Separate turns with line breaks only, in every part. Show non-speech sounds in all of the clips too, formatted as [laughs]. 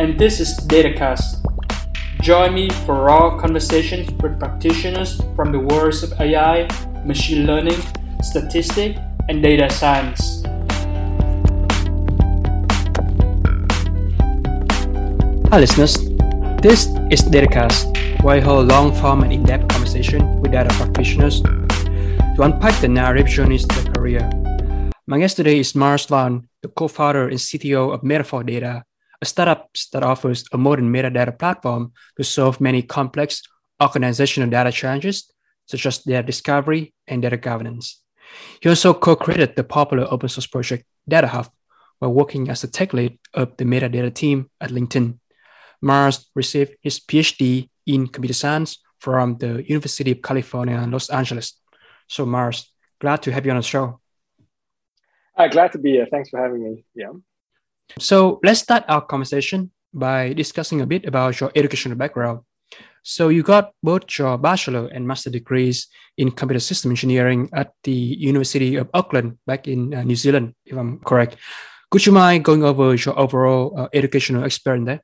and this is DataCast. Join me for raw conversations with practitioners from the worlds of AI, machine learning, statistics, and data science.
Hi, listeners. This is DataCast, where I hold long form and in depth conversation with data practitioners to unpack the narrative journeys to their career. My guest today is Mars Lan, the co founder and CTO of Metaphor Data, a startup that offers a modern metadata platform to solve many complex organizational data challenges, such as data discovery and data governance. He also co created the popular open source project DataHub while working as a tech lead of the metadata team at LinkedIn. Mars received his PhD in computer science from the University of California, Los Angeles. So, Mars, glad to have you on the show.
Uh, glad to be here. Thanks for having me. Yeah.
So, let's start our conversation by discussing a bit about your educational background. So, you got both your bachelor and master degrees in computer system engineering at the University of Auckland back in uh, New Zealand, if I'm correct. Could you mind going over your overall uh, educational experience there?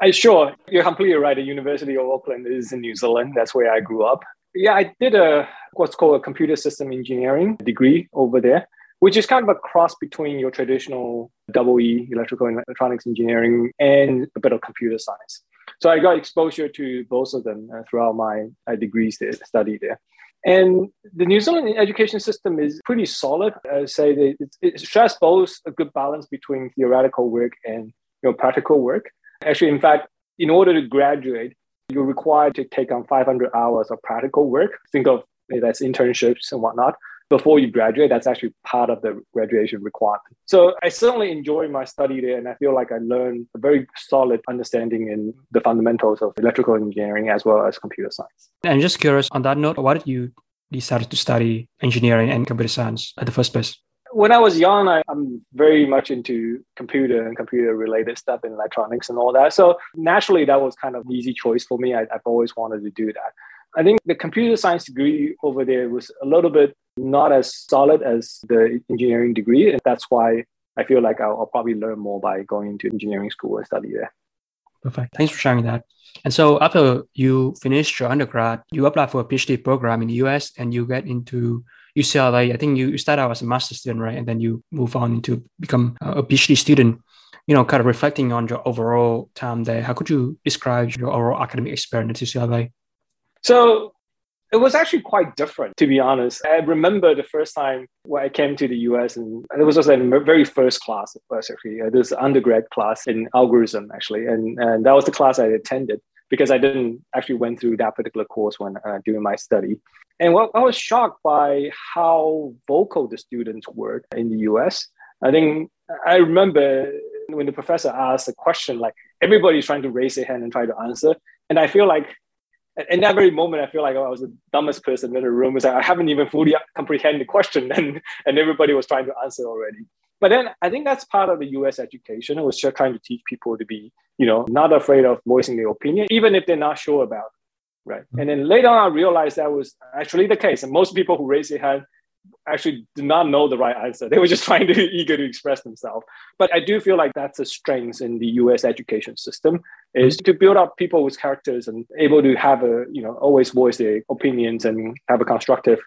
I sure. You're completely right. The University of Auckland is in New Zealand. That's where I grew up. Yeah, I did a what's called a computer system engineering degree over there, which is kind of a cross between your traditional double E, electrical and electronics engineering, and a bit of computer science. So I got exposure to both of them uh, throughout my uh, degrees there, study there. And the New Zealand education system is pretty solid. I say that it, it stress both a good balance between theoretical work and you know, practical work. Actually, in fact, in order to graduate, you're required to take on 500 hours of practical work. Think of it as internships and whatnot. Before you graduate, that's actually part of the graduation requirement. So I certainly enjoy my study there, and I feel like I learned a very solid understanding in the fundamentals of electrical engineering as well as computer science.
I'm just curious on that note, why did you decide to study engineering and computer science at the first place?
when I was young, I, am very much into computer and computer related stuff and electronics and all that. So naturally, that was kind of an easy choice for me. I, I've always wanted to do that. I think the computer science degree over there was a little bit not as solid as the engineering degree. And that's why I feel like I'll, I'll probably learn more by going to engineering school and study there.
Perfect. Thanks for sharing that. And so after you finished your undergrad, you applied for a PhD program in the US and you get into UCLA. I think you, you start out as a master's student, right? And then you move on to become a PhD student. You know, kind of reflecting on your overall time there, how could you describe your overall academic experience at UCLA?
So it was actually quite different, to be honest. I remember the first time when I came to the US, and it was just a very first class, actually. Uh, this undergrad class in algorithm, actually. And, and that was the class I attended because I didn't actually went through that particular course when uh, doing my study. And what, I was shocked by how vocal the students were in the US. I think I remember when the professor asked a question, like everybody's trying to raise their hand and try to answer. And I feel like in that very moment, I feel like I was the dumbest person in the room. Was like, I haven't even fully comprehended the question, [laughs] and and everybody was trying to answer already. But then I think that's part of the U.S. education. It was just trying to teach people to be, you know, not afraid of voicing their opinion, even if they're not sure about it right? Mm-hmm. And then later on, I realized that was actually the case. And most people who raised their hand actually did not know the right answer. They were just [laughs] trying to eager to express themselves. But I do feel like that's a strength in the U.S. education system is mm-hmm. to build up people with characters and able to have a you know always voice their opinions and have a constructive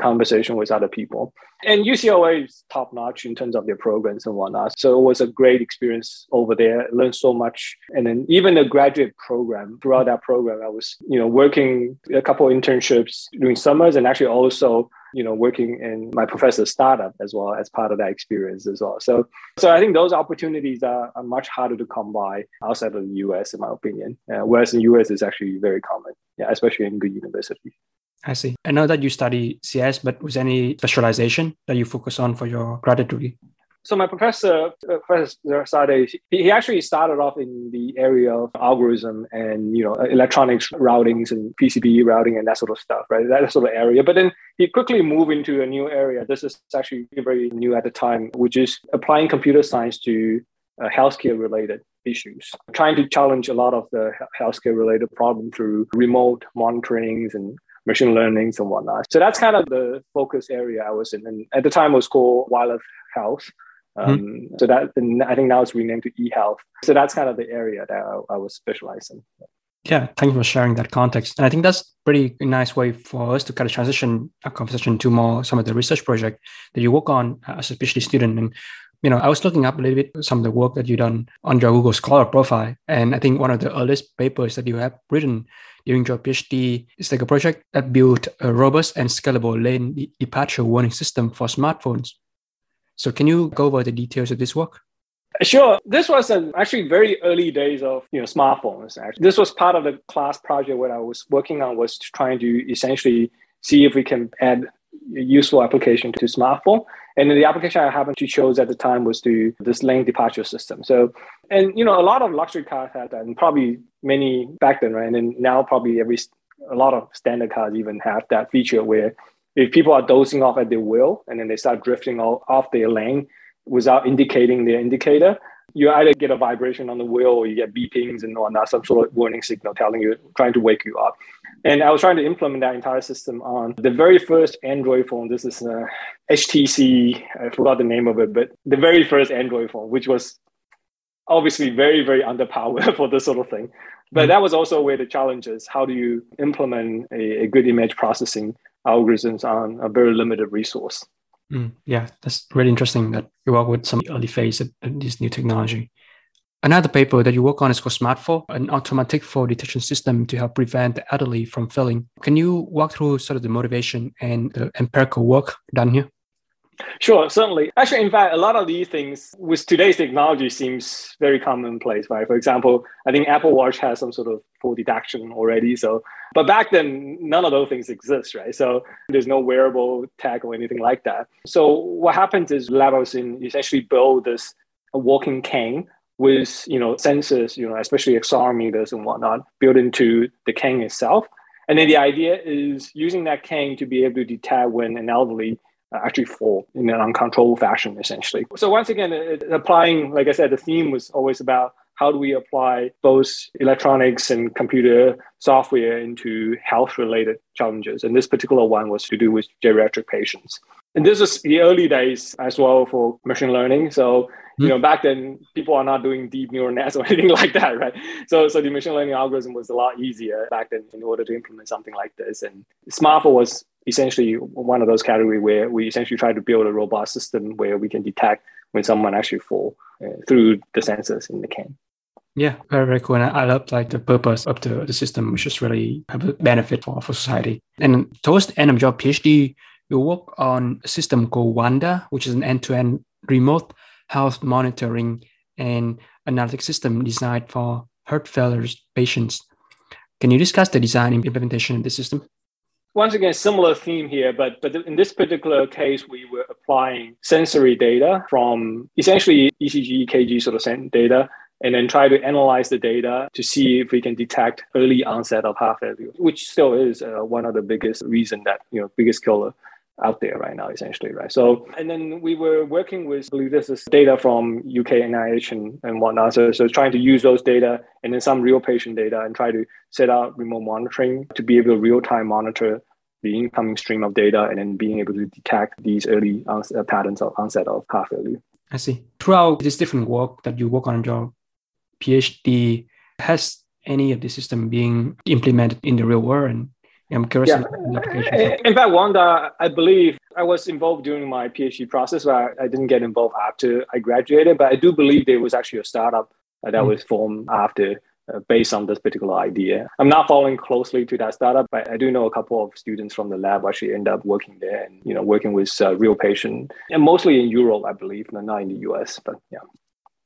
conversation with other people. And UCLA is top notch in terms of their programs and whatnot. So it was a great experience over there. Learned so much. And then even the graduate program, throughout that program, I was, you know, working a couple internships during summers and actually also you know working in my professor's startup as well as part of that experience as well so so i think those opportunities are, are much harder to come by outside of the us in my opinion uh, whereas in the us is actually very common yeah especially in good universities
I see. I know that you study CS, but was any specialization that you focus on for your graduate degree?
So my professor, uh, Professor Sade, he actually started off in the area of algorithm and you know electronics routings and PCB routing and that sort of stuff, right? That sort of area. But then he quickly moved into a new area. This is actually very new at the time, which is applying computer science to uh, healthcare related issues, trying to challenge a lot of the healthcare related problem through remote monitorings and machine learnings and whatnot. So that's kind of the focus area I was in. And at the time, it was called wireless health. Um, mm-hmm. So that I think now it's renamed to eHealth. So that's kind of the area that I, I was specializing.
Yeah, thank you for sharing that context. And I think that's pretty nice way for us to kind of transition a conversation to more some of the research project that you work on as a PhD student. And you know, I was looking up a little bit some of the work that you've done on your Google Scholar profile, and I think one of the earliest papers that you have written during your PhD is like a project that built a robust and scalable lane departure warning system for smartphones. So, can you go over the details of this work?
Sure. This was an actually very early days of you know smartphones. Actually, this was part of the class project where I was working on was trying to essentially see if we can add useful application to smartphone. And the application I happened to choose at the time was to this lane departure system. So, and you know, a lot of luxury cars had that, and probably many back then, right? And now probably every a lot of standard cars even have that feature where if people are dozing off at their wheel and then they start drifting off their lane without indicating their indicator, you either get a vibration on the wheel or you get beepings and whatnot, some sort of warning signal telling you, trying to wake you up. And I was trying to implement that entire system on the very first Android phone. This is uh, a HTC, I forgot the name of it, but the very first Android phone, which was obviously very, very underpowered [laughs] for this sort of thing. But mm-hmm. that was also where the challenge is. How do you implement a, a good image processing algorithms on a very limited resource?
Mm, yeah, that's really interesting that you work with some early phase of this new technology. Another paper that you work on is called SmartFall, an automatic fall detection system to help prevent the elderly from falling. Can you walk through sort of the motivation and the empirical work done here?
Sure, certainly. Actually, in fact, a lot of these things with today's technology seems very commonplace, right? For example, I think Apple Watch has some sort of fall detection already. So, but back then, none of those things exist, right? So there's no wearable tag or anything like that. So what happens is lab in essentially build this walking cane with you know sensors, you know, especially accelerometers and whatnot, built into the cane itself. And then the idea is using that cane to be able to detect when an elderly Uh, actually fall in an uncontrolled fashion, essentially. So once again, it, applying, like I said, the theme was always about how do we apply both electronics and computer software into health related challenges. And this particular one was to do with geriatric patients. And this was the early days as well for machine learning. So you hmm. know, back then people are not doing deep neural nets [laughs] or anything like that, right? So, so the machine learning algorithm was a lot easier back then in order to implement something like this. And SmartFall was essentially one of those category where we essentially try to build a robust system where we can detect when someone actually fall uh, through the sensors in the cane.
Yeah, very, very cool. And I, love like the purpose of the, the system, which is really have a benefit for, for society. And towards the end of your PhD, you work on a system called WANDA, which is an end-to-end remote health monitoring and analytic system designed for heart failure patients. Can you discuss the design and implementation of the system?
Once again, similar theme here, but but in this particular case, we were applying sensory data from essentially ECG, EKG sort of data, and then try to analyze the data to see if we can detect early onset of heart failure, which still is uh, one of the biggest reason that you know biggest killer out there right now, essentially, right? So, and then we were working with, I believe this is data from UK NIH and, and whatnot. So, so trying to use those data and then some real patient data and try to set out remote monitoring to be able to real time monitor the incoming stream of data and then being able to detect these early uh, patterns of onset of heart failure.
I see. Throughout this different work that you work on your PhD, has any of the system being implemented in the real world and I'm curious.
Yeah. In fact, WANDA, I believe I was involved during my PhD process, but I, I, didn't get involved after I graduated. But I do believe there was actually a startup that mm. was formed after, uh, based on this particular idea. I'm not following closely to that startup, but I do know a couple of students from the lab actually end up working there and you know working with uh, real patients, and mostly in Europe, I believe, not in the US. But yeah.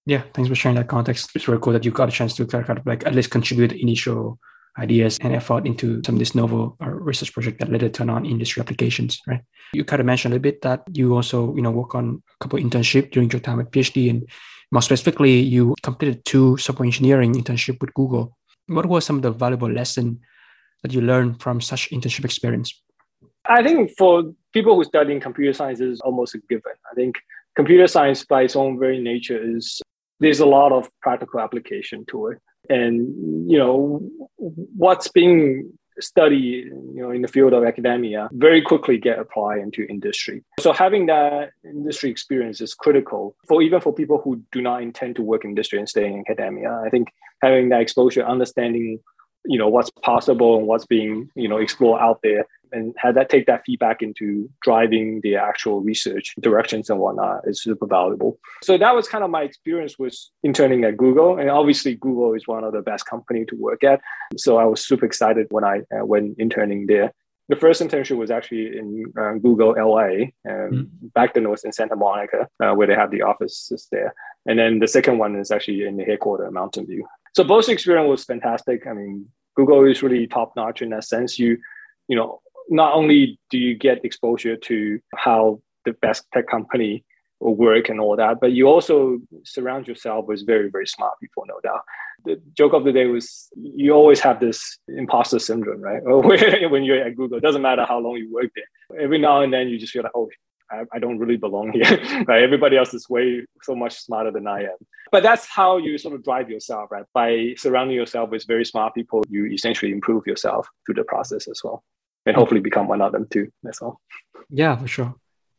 Yeah, thanks for sharing that context. It's very cool that you got a chance to kind of like at least contribute initial ideas and effort into some of this novel uh, research project that later turn on industry applications, right? You kind of mentioned a little bit that you also, you know, work on a couple internship during your time at PhD, and more specifically, you completed two software engineering internship with Google. What were some of the valuable lessons that you learned from such internship experience?
I think for people who study computer science is almost a given. I think computer science by its own very nature is there's a lot of practical application to it. And you know, what's being studied you know in the field of academia very quickly get applied into industry. So having that industry experience is critical for even for people who do not intend to work in industry and stay in academia. I think having that exposure understanding you know what's possible and what's being you know explored out there and have that take that feedback into driving the actual research directions and whatnot is super valuable. So that was kind of my experience with interning at Google, and obviously Google is one of the best company to work at. So I was super excited when I uh, went interning there. The first internship was actually in uh, Google LA. and mm. Back then it was in Santa Monica, uh, where they have the offices there. And then the second one is actually in the headquarters, Mountain View. So both experience was fantastic. I mean, Google is really top notch in that sense. You, you know, not only do you get exposure to how the best tech company will work and all that, but you also surround yourself with very, very smart people, no doubt. The joke of the day was you always have this imposter syndrome, right? [laughs] when you're at Google, it doesn't matter how long you work there. Every now and then you just feel like, oh, I, I don't really belong here, [laughs] right? Everybody else is way so much smarter than I am. But that's how you sort of drive yourself, right? By surrounding yourself with very smart people, you essentially improve yourself through the process as well and hopefully become one of them too. That's all.
Yeah, for sure.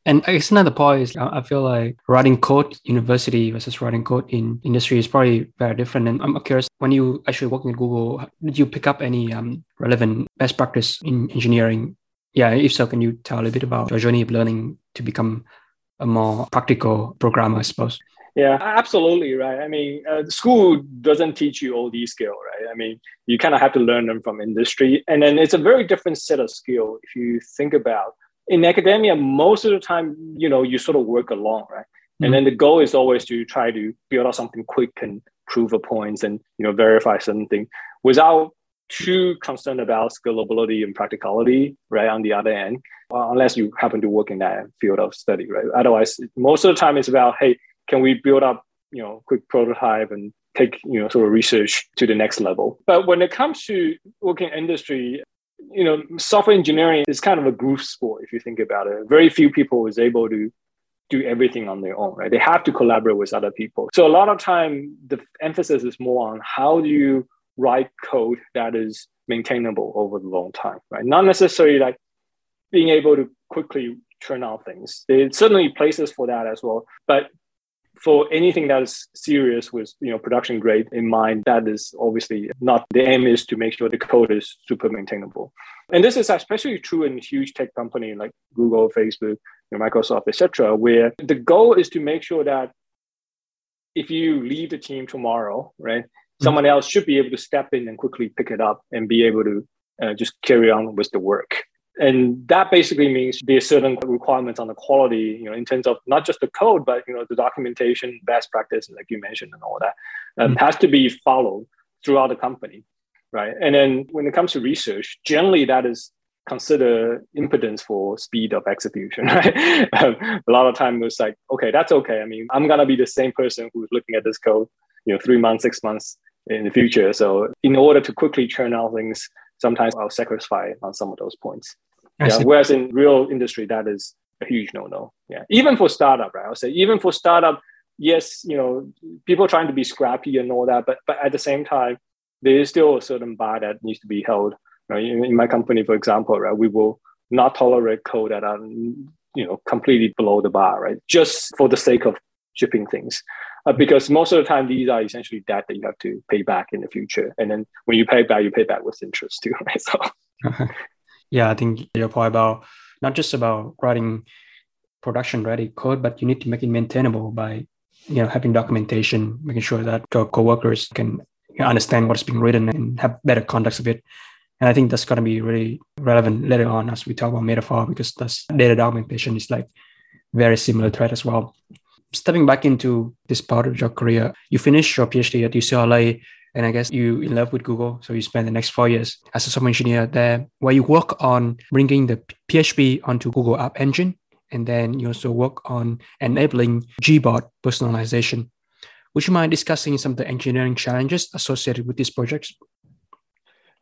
And I guess another point is I feel like writing code university versus writing code in industry is probably very different. And I'm curious, when you actually working at Google, did you pick up any um, relevant best practice in engineering? Yeah, if so, can you tell a bit about your journey of learning to become a more practical programmer, I suppose?
Yeah, absolutely right. I mean, uh, school doesn't teach you all these skills, right? I mean, you kind of have to learn them from industry, and then it's a very different set of skill if you think about. In academia, most of the time, you know, you sort of work alone, right? Mm-hmm. And then the goal is always to try to build out something quick and prove a points and you know verify something without too concerned about scalability and practicality, right? On the other end, uh, unless you happen to work in that field of study, right? Otherwise, most of the time it's about, hey, can we build up you know quick prototype and take you know sort of research to the next level? But when it comes to working industry you know software engineering is kind of a group sport if you think about it. Very few people is able to do everything on their own right? They have to collaborate with other people. So a lot of time the emphasis is more on how do you write code that is maintainable over the long time right? Not necessarily like being able to quickly turn out things. There's certainly places for that as well. But for anything that is serious with you know production grade in mind that is obviously not the aim is to make sure the code is super maintainable and this is especially true in huge tech company like google facebook you know, microsoft etc where the goal is to make sure that if you leave the team tomorrow right mm-hmm. someone else should be able to step in and quickly pick it up and be able to uh, just carry on with the work and that basically means there's certain requirements on the quality, you know, in terms of not just the code, but you know, the documentation, best practice, like you mentioned, and all that um, mm-hmm. has to be followed throughout the company, right? And then when it comes to research, generally that is consider impedance for speed of execution, [laughs] right? um, a lot of time it's like, okay, that's okay. I mean, I'm gonna be the same person who's looking at this code, you know, three months, six months in the future. So in order to quickly churn out things, sometimes I'll sacrifice on some of those points. Yeah. Whereas in real industry, that is a huge no-no. Yeah. Even for startup, right? I'll say even for startup, yes, you know, people trying to be scrappy and all that, but but at the same time, there is still a certain bar that needs to be held. Right? In, in my company, for example, right, we will not tolerate code that are you know completely below the bar, right? Just for the sake of shipping things. Uh, because most of the time these are essentially debt that you have to pay back in the future and then when you pay back you pay back with interest too [laughs] right so
yeah, I think your point about not just about writing production ready code, but you need to make it maintainable by you know having documentation, making sure that your coworkers can understand what's being written and have better context of it. And I think that's going to be really relevant later on as we talk about metaphor because that's data documentation is like very similar thread as well. Stepping back into this part of your career, you finished your PhD at UCLA And I guess you in love with Google, so you spend the next four years as a software engineer there, where you work on bringing the PHP onto Google App Engine, and then you also work on enabling Gboard personalization. Would you mind discussing some of the engineering challenges associated with these projects?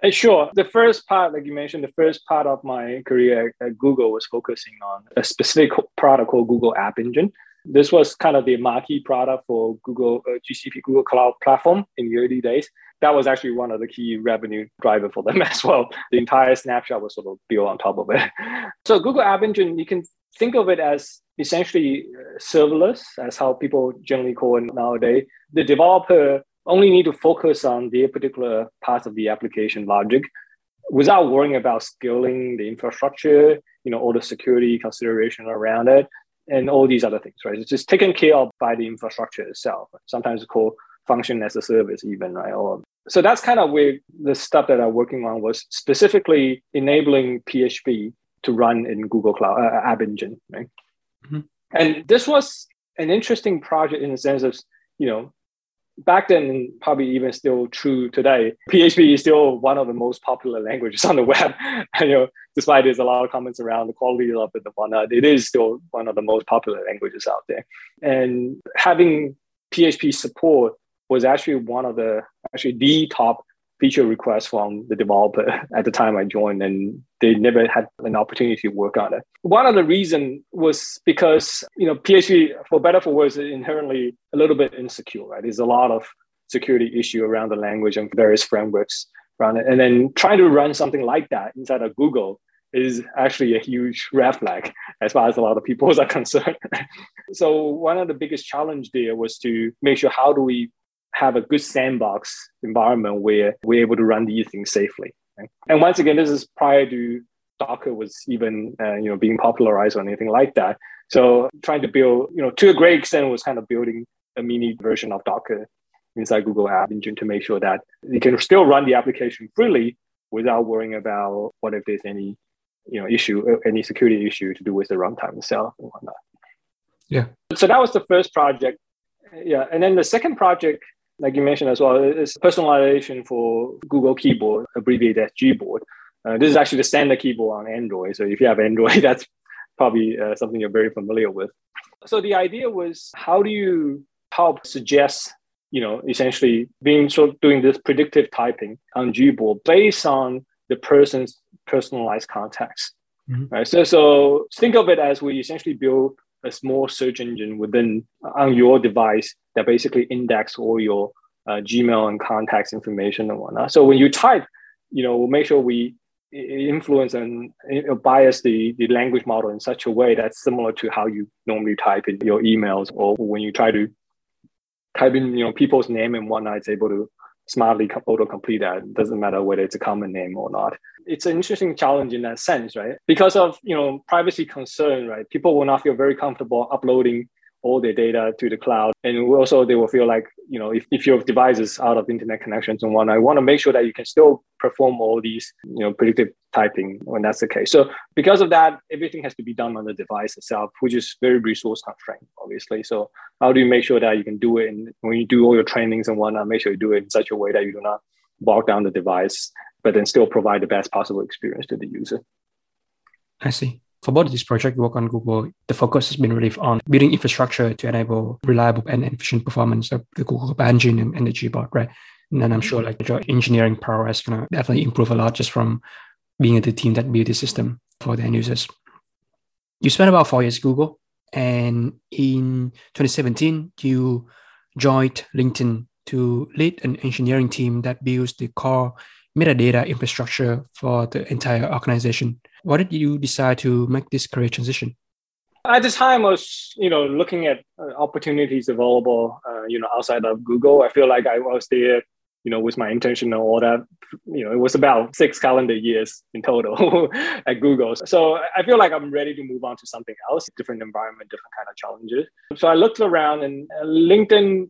Uh, sure. The first part, like you mentioned, the first part of my career at, Google was focusing on a specific product called Google App Engine. This was kind of the marquee product for Google uh, GCP Google Cloud Platform in the early days. That was actually one of the key revenue driver for them [laughs] as well. The entire snapshot was sort of built on top of it. [laughs] So Google App Engine, you can think of it as essentially uh, serverless, as how people generally call it nowadays. The developer only need to focus on their particular parts of the application logic without worrying about scaling the infrastructure, you know, all the security consideration around it, and all these other things, right? It's just taken care of by the infrastructure itself. Sometimes it's called function as a service, even, right? Or, so that's kind of where the stuff that I'm working on was specifically enabling PHP to run in Google Cloud uh, App Engine, right? Mm-hmm. And this was an interesting project in the sense of, you know, back then probably even still true today php is still one of the most popular languages [laughs] on the web. [laughs] You know despite there's a lot of comments around the quality of it and whatnot it is still one of the most popular languages out there. And having php support was actually one of the actually the top feature requests from the developer [laughs] at the time I joined, and they never had an opportunity to work on it. One of the reason was because you know PHP, for better for worse, is inherently a little bit insecure. Right, there's a lot of security issue around the language and various frameworks around it, and then trying to run something like that inside of Google is actually a huge [laughs] red flag as far as a lot of people [laughs] are concerned. so one of the biggest challenge there was to make sure how do we have a good sandbox environment where we're able to run these things safely. Right? And once again, this is prior to Docker was even uh, you know being popularized or anything like that. So trying to build, you know, to a great extent, was kind of building a mini version of Docker inside Google App Engine to make sure that you can still run the application freely without worrying about what if there's any you know issue, uh, any security issue to do with the runtime itself and whatnot.
Yeah.
So that was the first project. Yeah, and then the second project like you mentioned as well, is personalization for Google Keyboard, abbreviated as Gboard. Uh, this is actually the standard keyboard on Android. So if you have Android, [laughs] that's probably uh, something you're very familiar with. So the idea was how do you help suggest, you know, essentially being sort of doing this predictive typing on Gboard based on the person's personalized context. Mm-hmm. Right. So so think of it as we essentially build a small search engine within on your device that basically index all your uh, Gmail and contacts information and whatnot. So when you type, you know, we'll make sure we influence and bias the, the language model in such a way that's similar to how you normally type in your emails or when you try to type in, you know, people's name and whatnot, it's able to smartly auto-complete that. It doesn't matter whether it's a common name or not. It's an interesting challenge in that sense, right? Because of you know privacy concern, right? People will not feel very comfortable uploading all their data to the cloud. And also they will feel like, you know, if, if your device is out of internet connections and whatnot, I want to make sure that you can still perform all these, you know, predictive typing when that's the case. So because of that, everything has to be done on the device itself, which is very resource constrained, obviously. So how do you make sure that you can do it? And when you do all your trainings and whatnot, make sure you do it in such a way that you do not bog down the device, but then still provide the best possible experience to the user.
I see for both of these projects you work on Google, the focus has been really on building infrastructure to enable reliable and efficient performance of the Google engine and, the Gboard, right? And then I'm sure like your engineering power is gonna definitely improve a lot just from being the team that built the system for the end users. You spent about four years Google, and in 2017 you joined LinkedIn to lead an engineering team that builds the core metadata infrastructure for the entire organization. Why did you decide to make this career transition?
At the time, I was you know looking at uh, opportunities available, uh, you know, outside of Google. I feel like I was there, you know, with my intention and all that. You know, it was about six calendar years in total [laughs] at Google. So I feel like I'm ready to move on to something else, different environment, different kind of challenges. So I looked around, and uh, LinkedIn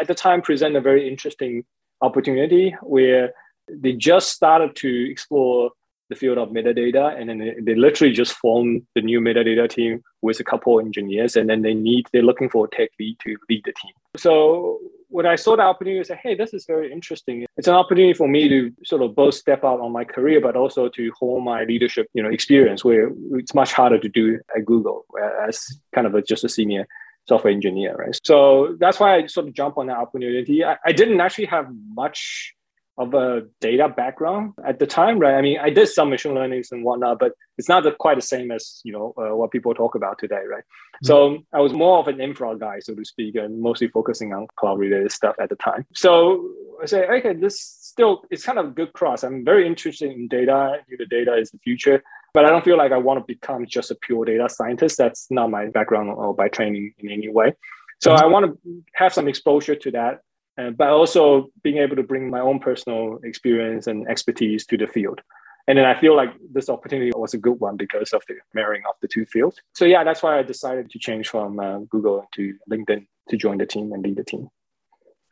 at the time present a very interesting opportunity where they just started to explore the field of metadata and then they, they literally just formed the new metadata team with a couple engineers and then they need they're looking for a tech lead to lead the team so when I saw the opportunity, I said, hey, this is very interesting. It's an opportunity for me to sort of both step out on my career, but also to hone my leadership, you know, experience where it's much harder to do at Google uh, as kind of a, just a senior software engineer, right? So that's why I sort of jump on that opportunity. I, I didn't actually have much of a data background at the time, right? I mean, I did some machine learnings and whatnot, but it's not the, quite the same as you know uh, what people talk about today, right? Mm-hmm. So I was more of an infra guy, so to speak, and mostly focusing on cloud related stuff at the time. So I say, okay, this still it's kind of a good cross. I'm very interested in data. The data is the future, but I don't feel like I want to become just a pure data scientist. That's not my background or by training in any way. So mm-hmm. I want to have some exposure to that uh, but also being able to bring my own personal experience and expertise to the field. And then I feel like this opportunity was a good one because of the marrying of the two fields. So yeah, that's why I decided to change from uh, Google to LinkedIn to join the team and lead the team.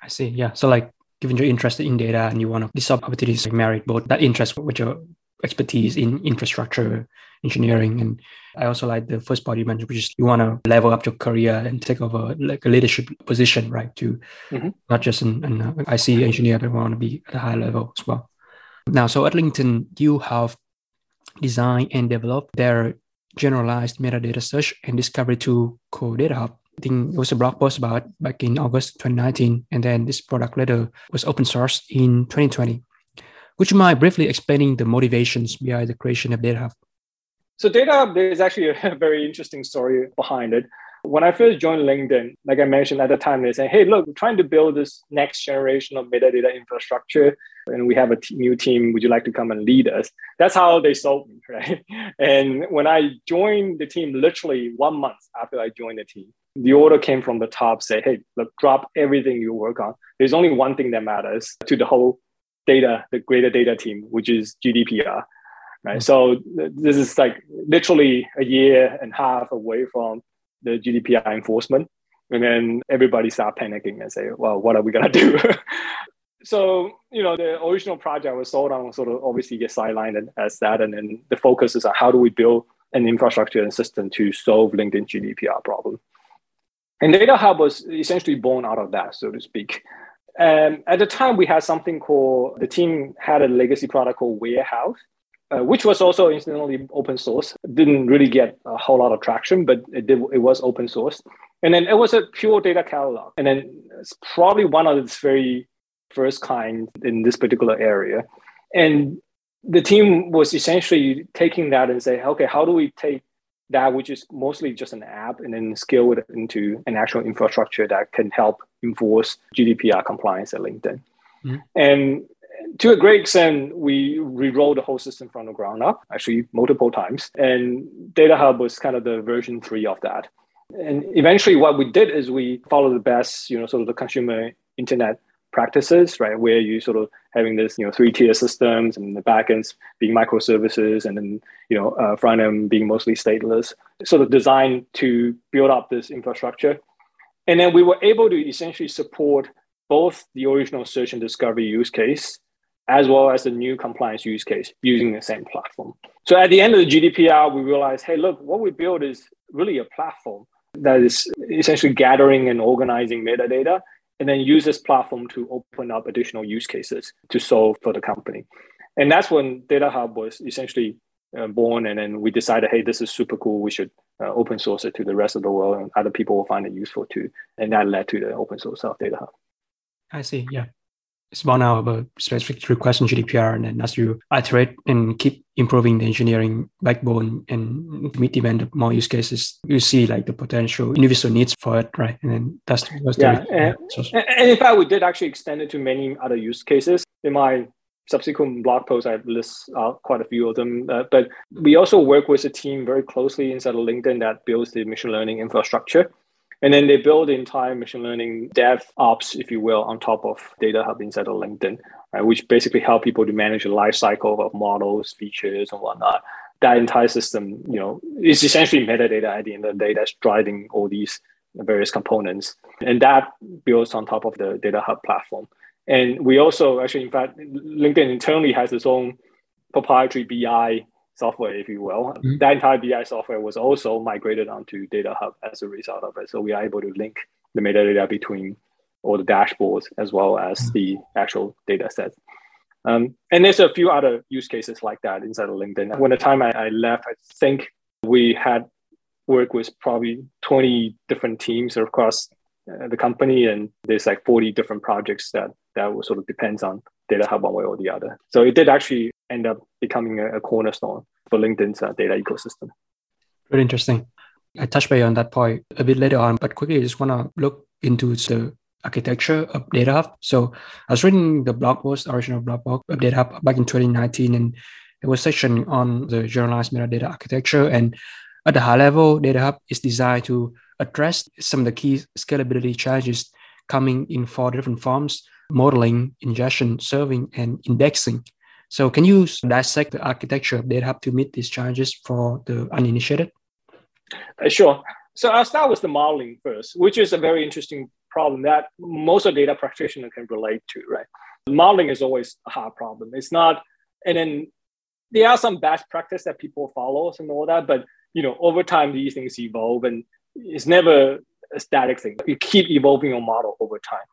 I see. Yeah. So like, given you're interested in data and you want to, this opportunities like married both that interest with your expertise in infrastructure engineering. And I also like the first part you mentioned, which is you want to level up your career and take over like a leadership position, right? To mm-hmm. not just an, an uh, IC engineer, but want to be at a high level as well. Now, so at LinkedIn, you have designed and developed their generalized metadata search and discovery tool called Data Hub. I think it was a blog post about back in August 2019, and then this product later was open source in 2020. Would you mind briefly explaining the motivations behind the creation of Data Hub?
So Data Hub, there's actually a [laughs] very interesting story behind it. When I first joined LinkedIn, like I mentioned at the time, they say, hey, look, we're trying to build this next generation of metadata infrastructure, and we have a t- new team. Would you like to come and lead us? That's how they sold me, [laughs] right? And when I joined the team, literally one month after I joined the team, the order came from the top, say, hey, look, drop everything you work on. There's only one thing that matters to the whole data, the greater data team, which is GDPR right? Mm. So this is like literally a year and a half away from the GDPR enforcement, and then everybody start panicking and say, "Well, what are we gonna do?" [laughs] so you know, the original project was sold on sort of obviously get sidelined as that, and then the focus is on how do we build an infrastructure and system to solve LinkedIn GDPR problem. And Data Hub was essentially born out of that, so to speak. And at the time, we had something called the team had a legacy product called WhereHows, uh, which was also incidentally open source. didn't really get a whole lot of traction, but it did. It was open source, and then it was a pure data catalog, and then it's probably one of its very first kind in this particular area. And the team was essentially taking that and say, okay, how do we take that, which is mostly just an app, and then scale it into an actual infrastructure that can help enforce GDPR compliance at LinkedIn. Mm-hmm. And to a great extent, we rewrote the whole system from the ground up, actually multiple times. And Data Hub was kind of the version three of that. And eventually, what we did is we followed the best, you know, sort of the consumer internet practices, right? Where you sort of having this, you know, three tier systems and the backends being microservices and then, you know, uh, front end being mostly stateless, sort of designed to build up this infrastructure. And then we were able to essentially support both the original search and discovery use case as well as the new compliance use case using the same platform. So at the end of the GDPR, we realized, hey, look, what we build is really a platform that is essentially gathering and organizing metadata and then use this platform to open up additional use cases to solve for the company. And that's when Data Hub was essentially uh, born. And then we decided, hey, this is super cool. We should uh, open source it to the rest of the world and other people will find it useful too. And that led to the open source of Data Hub.
I see. Yeah it's more now about specific requests in GDPR. And then as you iterate and keep improving the engineering backbone and meet demand of more use cases, you see like the potential individual needs for it, right? And then that's, that's
yeah. The, and, and in fact, we did actually extend it to many other use cases. In my subsequent blog posts, I list out quite a few of them. Uh, but we also work with a team very closely inside of LinkedIn that builds the machine learning infrastructure. And then they build the entire machine learning dev ops, if you will, on top of Data Hub inside of LinkedIn, right, which basically help people to manage the life cycle of models, features, and whatnot. That entire system, you know, is essentially metadata at the end of the day that's driving all these various components. And that builds on top of the Data Hub platform. And we also actually, in fact, LinkedIn internally has its own proprietary BI software, if you will. Mm-hmm. That entire BI software was also migrated onto Data Hub as a result of it. So we are able to link the metadata between all the dashboards as well as mm-hmm. the actual data sets. Um, and there's a few other use cases like that inside of LinkedIn. When the time I, I left, I think we had work with probably 20 different teams across uh, the company, and there's like 40 different projects that that sort of depends on Data Hub one way or the other. So it did actually end up becoming a, a cornerstone for LinkedIn's uh, data ecosystem.
Very interesting. I touched base on that point a bit later on, but quickly, I just want to look into the architecture of Data Hub. So I was reading the blog post, original blog post of Data Hub back in 2019, and it was section on the generalized metadata architecture. And at the high level, Data Hub is designed to address some of the key scalability challenges coming in four different forms modeling, ingestion, serving, and indexing. So, can you dissect the architecture of Data to meet these challenges for the uninitiated?
Uh, sure. So, I'll start with the modeling first, which is a very interesting problem that most of data practitioners can relate to, right? Modeling is always a hard problem. It's not, and then there are some best practice that people follow and all that, but you know, over time these things evolve and it's never a static thing. You keep evolving your model over time.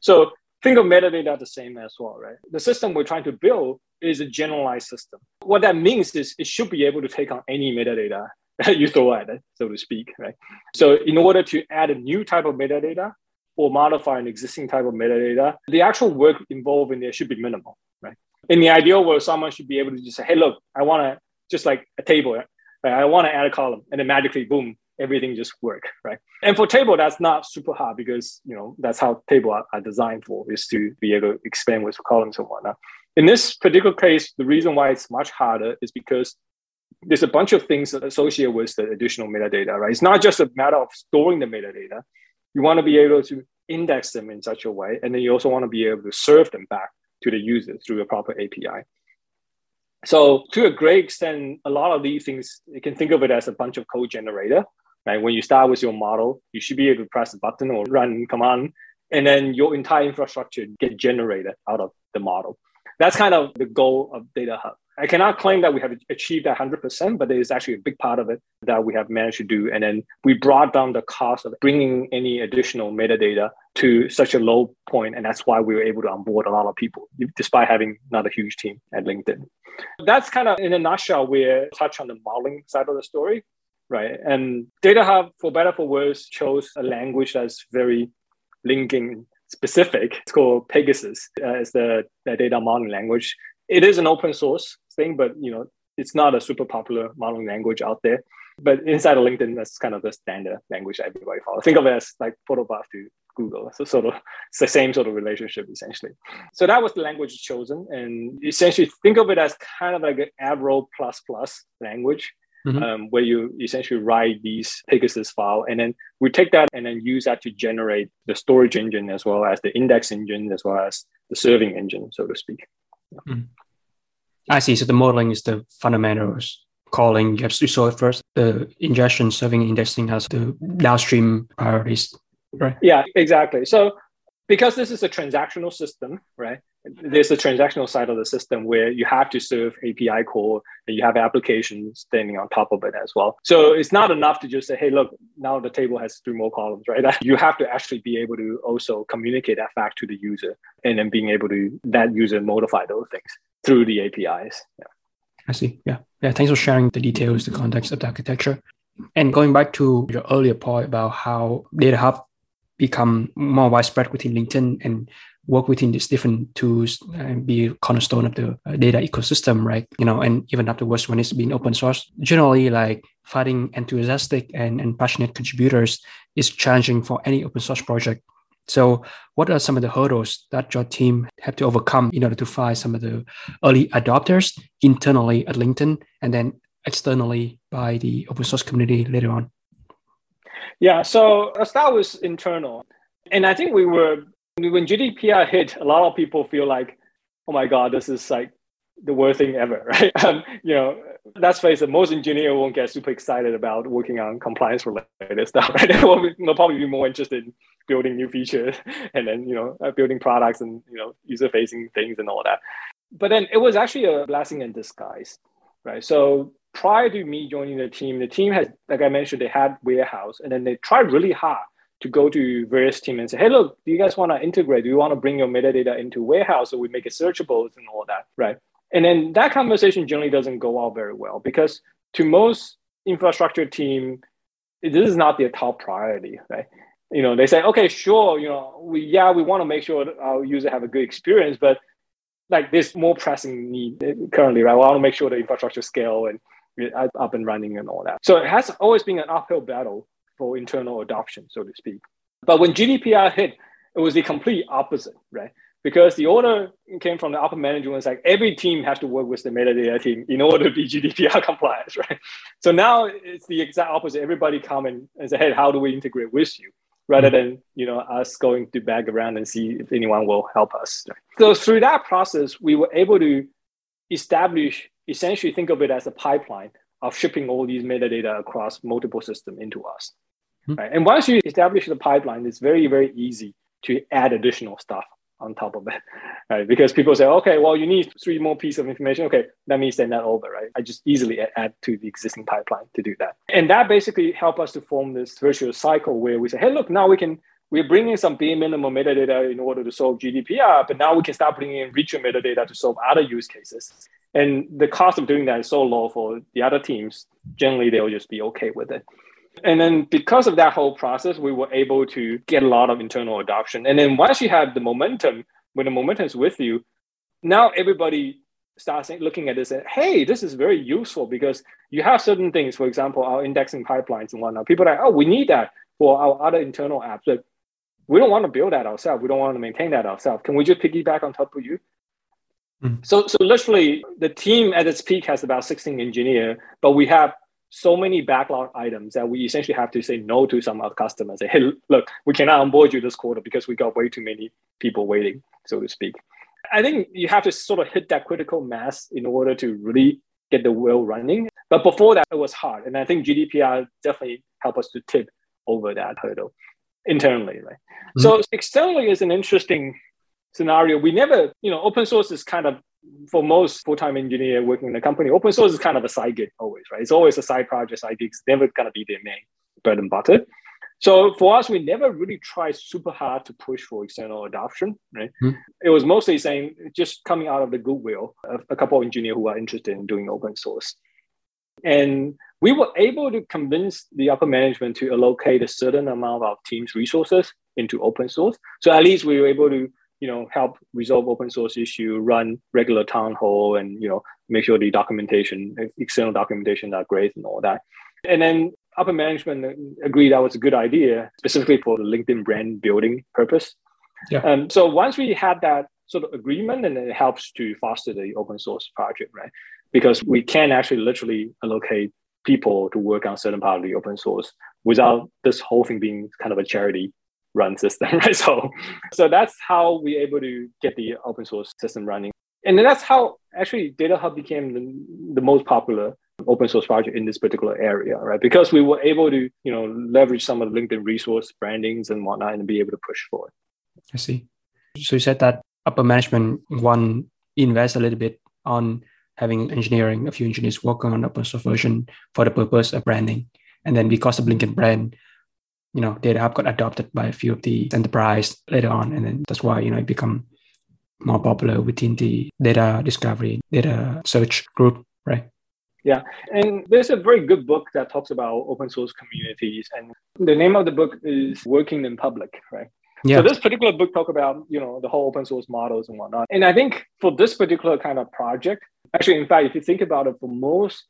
So think of metadata the same as well, right? The system we're trying to build is a generalized system. What that means is it should be able to take on any metadata that you throw at it, so to speak, right? So in order to add a new type of metadata or modify an existing type of metadata, the actual work involved in there should be minimal, right? In the ideal world, someone should be able to just say, hey, look, I want to, just like a table, right? I want to add a column, and then magically, boom, everything just work, right? And for table, that's not super hard because you know that's how table are, are designed for is to be able to expand with columns and whatnot. In this particular case, the reason why it's much harder is because there's a bunch of things associated with the additional metadata, right? It's not just a matter of storing the metadata. You want to be able to index them in such a way, and then you also want to be able to serve them back to the user through a proper API. So to a great extent, a lot of these things, you can think of it as a bunch of code generator right? When you start with your model, you should be able to press a button or run command, and then your entire infrastructure get generated out of the model. That's kind of the goal of Data Hub. I cannot claim that we have achieved that 100%, but there is actually a big part of it that we have managed to do. And then we brought down the cost of bringing any additional metadata to such a low point, And that's why we were able to onboard a lot of people, despite having not a huge team at LinkedIn. That's kind of in a nutshell, we touch on the modeling side of the story right? And Data Hub, for better for worse, chose a language that's very LinkedIn specific. It's called Pegasus. Uh, it's the, the data modeling language. It is an open source thing, but you know it's not a super popular modeling language out there. But inside of LinkedIn, that's kind of the standard language everybody follows. Think of it as like protobuf to Google. So sort of it's the same sort of relationship essentially. So that was the language chosen. And essentially think of it as kind of like an Avro plus plus language mm-hmm. um, where you essentially write these Pegasus file, and then we take that and then use that to generate the storage engine as well as the index engine as well as the serving engine, so to speak.
Mm-hmm. I see. So the modeling is the fundamentals. Calling, you have to sort first. The ingestion, serving, indexing has the downstream priorities, right?
Yeah, exactly. So because this is a transactional system, right? there's a transactional side of the system where you have to serve API call and you have applications standing on top of it as well. So it's not enough to just say, hey, look, now the table has three more columns, right? [laughs] You have to actually be able to also communicate that fact to the user and then being able to that user modify those things through the APIs. Yeah.
I see. Yeah. Yeah. Thanks for sharing the details, the context of the architecture. And going back to your earlier point about how Data Hub become more widespread within LinkedIn and work within these different tools and be cornerstone of the uh, data ecosystem, right? You know, and even afterwards when it's been open source, generally like finding enthusiastic and, and passionate contributors is challenging for any open source project. So what are some of the hurdles that your team have to overcome in order to find some of the early adopters internally at LinkedIn and then externally by the open source community later on?
Yeah, so start with internal. And I think we were when GDPR hit, a lot of people feel like, oh my God, this is like the worst thing ever, [laughs] right? Um, you know, let's face it, most engineers won't get super excited about working on compliance related [laughs] stuff, right? They'll probably be more interested in building new features [laughs] and then, you know, uh, building products and, you know, user facing things and all that. But then it was actually a blessing in disguise, right? So prior to me joining the team, the team has, like I mentioned, they had WhereHows and then they tried really hard to go to various teams and say, hey, look, do you guys want to integrate? Do you want to bring your metadata into WhereHows so we make it searchable and all that, right? And then that conversation generally doesn't go out very well because to most infrastructure team, this is not their top priority, right? You know, they say, okay, sure, you know, we yeah, we want to make sure our user have a good experience, but like there's more pressing need currently, right? We want to make sure the infrastructure scale and up and running and all that. So it has always been an uphill battle for internal adoption, so to speak. But when GDPR hit, it was the complete opposite, right? Because the order came from the upper management, was like every team has to work with the metadata team in order to be [laughs] GDPR compliant, [laughs] right? So now it's the exact opposite. Everybody come and say, hey, how do we integrate with you? Rather than you know us going to bag around and see if anyone will help us. So through that process, we were able to establish essentially think of it as a pipeline of shipping all these metadata across multiple systems into us. Mm-hmm. Right? And once you establish the pipeline, it's very, very easy to add additional stuff on top of it, [laughs] right? Because people say, okay, well, you need three more pieces of information. Okay, let me send that over, right? I just easily add to the existing pipeline to do that. And that basically help us to form this virtuous cycle where we say, hey, look, now we can we're bringing some bare minimum metadata in order to solve GDPR, but now we can start bringing in richer metadata to solve other use cases. And the cost of doing that is so low for the other teams. Generally, they'll just be okay with it. And then because of that whole process, we were able to get a lot of internal adoption. And then once you have the momentum, when the momentum is with you, now everybody starts looking at this and hey, this is very useful because you have certain things, for example, our indexing pipelines and whatnot. People are like, oh, we need that for our other internal apps. But we don't want to build that ourselves. We don't want to maintain that ourselves. Can we just piggyback on top of you? Mm. So, so literally, the team at its peak has about 16 engineers, but we have so many backlog items that we essentially have to say no to some of customers. Say, hey, look, we cannot onboard you this quarter because we got way too many people waiting, so to speak. I think you have to sort of hit that critical mass in order to really get the wheel running. But before that, it was hard. And I think GDPR definitely helped us to tip over that hurdle internally, right? Mm-hmm. So externally is an interesting scenario. We never, you know, open source is kind of for most full-time engineer working in a company, open source is kind of a side gig always, right? It's always a side project, side gig. It's never gonna be their main bread and butter. So for us, we never really tried super hard to push for external adoption, right? Mm-hmm. It was mostly saying just coming out of the goodwill of a couple of engineers who are interested in doing open source. And we were able to convince the upper management to allocate a certain amount of team's resources into open source. So at least we were able to, you know, help resolve open source issue, run regular town hall, and you know, make sure the documentation, external documentation are great and all that. And then upper management agreed that was a good idea, specifically for the LinkedIn brand building purpose. Yeah. Um, so once we had that sort of agreement, and it helps to foster the open source project, right? Because we can actually literally allocate people to work on certain part of the open source without this whole thing being kind of a charity run system, [laughs] right? So, so that's how we're able to get the open source system running. And that's how actually DataHub became the, the most popular open source project in this particular area, right? Because we were able to, you know, leverage some of the LinkedIn resource brandings and whatnot and be able to push forward.
I see. So you said that upper management one invest a little bit on having engineering, a few engineers working on open source version for the purpose of branding. And then because of LinkedIn brand, you know, DataHub got adopted by a few of the enterprise later on. And then that's why, you know, it become more popular within the data discovery, data search group, right?
Yeah. And there's a very good book that talks about open source communities. And the name of the book is Working in Public, right? Yeah. So this particular book talk about, you know, the whole open source models and whatnot. And I think for this particular kind of project, Actually, in fact, if you think about it, for most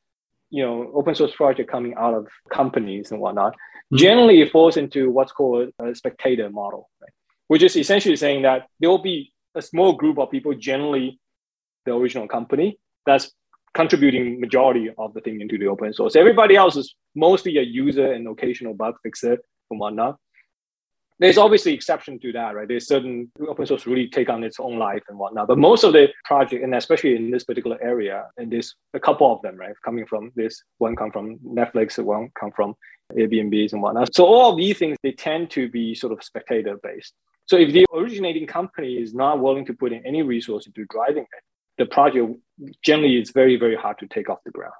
you know open source project coming out of companies and whatnot, mm-hmm. generally it falls into what's called a spectator model, right? which is essentially saying that there will be a small group of people, generally the original company, that's contributing majority of the thing into the open source. Everybody else is mostly a user and occasional bug fixer and whatnot there's obviously exception to that, right? There's certain open source really take on its own life and whatnot. But most of the project, and especially in this particular area, and there's a couple of them, right? Coming from this, one come from Netflix, one come from Airbnbs and whatnot. So all of these things, they tend to be sort of spectator based. So if the originating company is not willing to put in any resource into driving it, the project generally is very, very hard to take off the ground.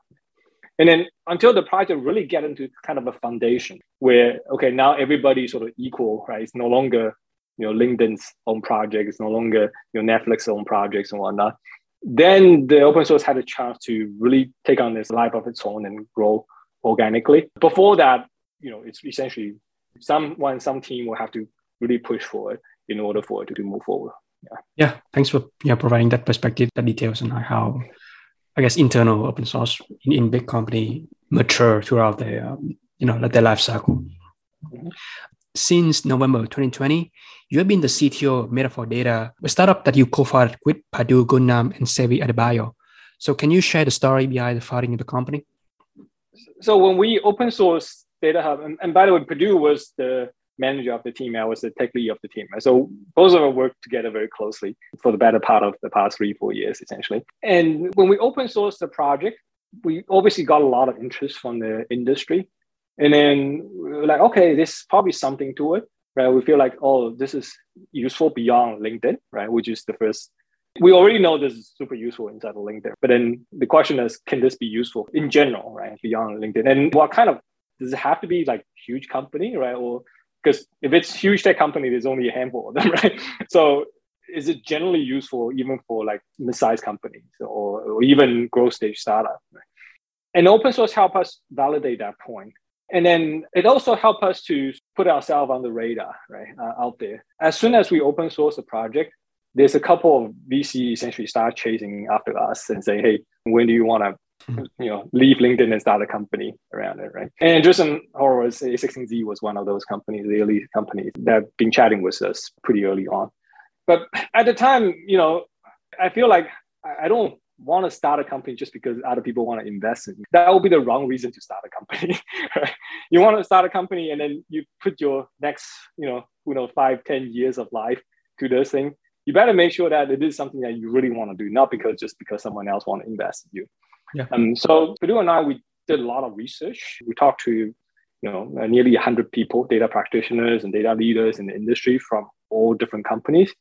And then until the project really get into kind of a foundation where, okay, now everybody's sort of equal, right? It's no longer, you know, LinkedIn's own project. It's no longer, you know, Netflix's own projects and whatnot. Then the open source had a chance to really take on this life of its own and grow organically. Before that, you know, it's essentially someone, some team will have to really push for it in order for it to, move forward.
Yeah. yeah. Thanks for yeah, providing that perspective, the details on how I guess internal open source in, in big company mature throughout their um, you know their life cycle. Since November 2020, you have been the CTO of Metaphor Data, a startup that you co-founded with Pardhu Gunnam and Seyi Adebayo. So can you share the story behind the founding of the company?
So when we open source DataHub, and, and by the way, Padu was the manager of the team. I was the tech lead of the team. So both of us worked together very closely for the better part of the past three, four years, essentially. And when we open sourced the project, we obviously got a lot of interest from the industry. And then we were like, okay, this is probably something to it, right? We feel like, oh, this is useful beyond LinkedIn, right? Which is the first. We already know this is super useful inside of LinkedIn, but then the question is, can this be useful in general, right? Beyond LinkedIn, and what kind of does it have to be like huge company, right? Or because if it's huge tech company, there's only a handful of them, [laughs] right? So is it generally useful even for like mid-sized companies or, or even growth stage startup? Right? And open source help us validate that point. And then it also help us to put ourselves on the radar, right, uh, out there. As soon as we open source a project, there's a couple of VC essentially start chasing after us and say, hey, when do you want to. Mm. you know, leave LinkedIn and start a company around it, right? And Andreessen Horowitz, A16Z was one of those companies, the early companies that have been chatting with us pretty early on. But at the time, you know, I feel like I don't want to start a company just because other people want to invest in me. That would be the wrong reason to start a company. [laughs] Right? You want to start a company and then you put your next, you know, you know, five, ten years of life to this thing. You better make sure that it is something that you really want to do, not because just because someone else want to invest in you. Yeah. Um, so Pardhu and I, we did a lot of research. We talked to, you know, uh, nearly 100 people, data practitioners and data leaders in the industry from all different companies,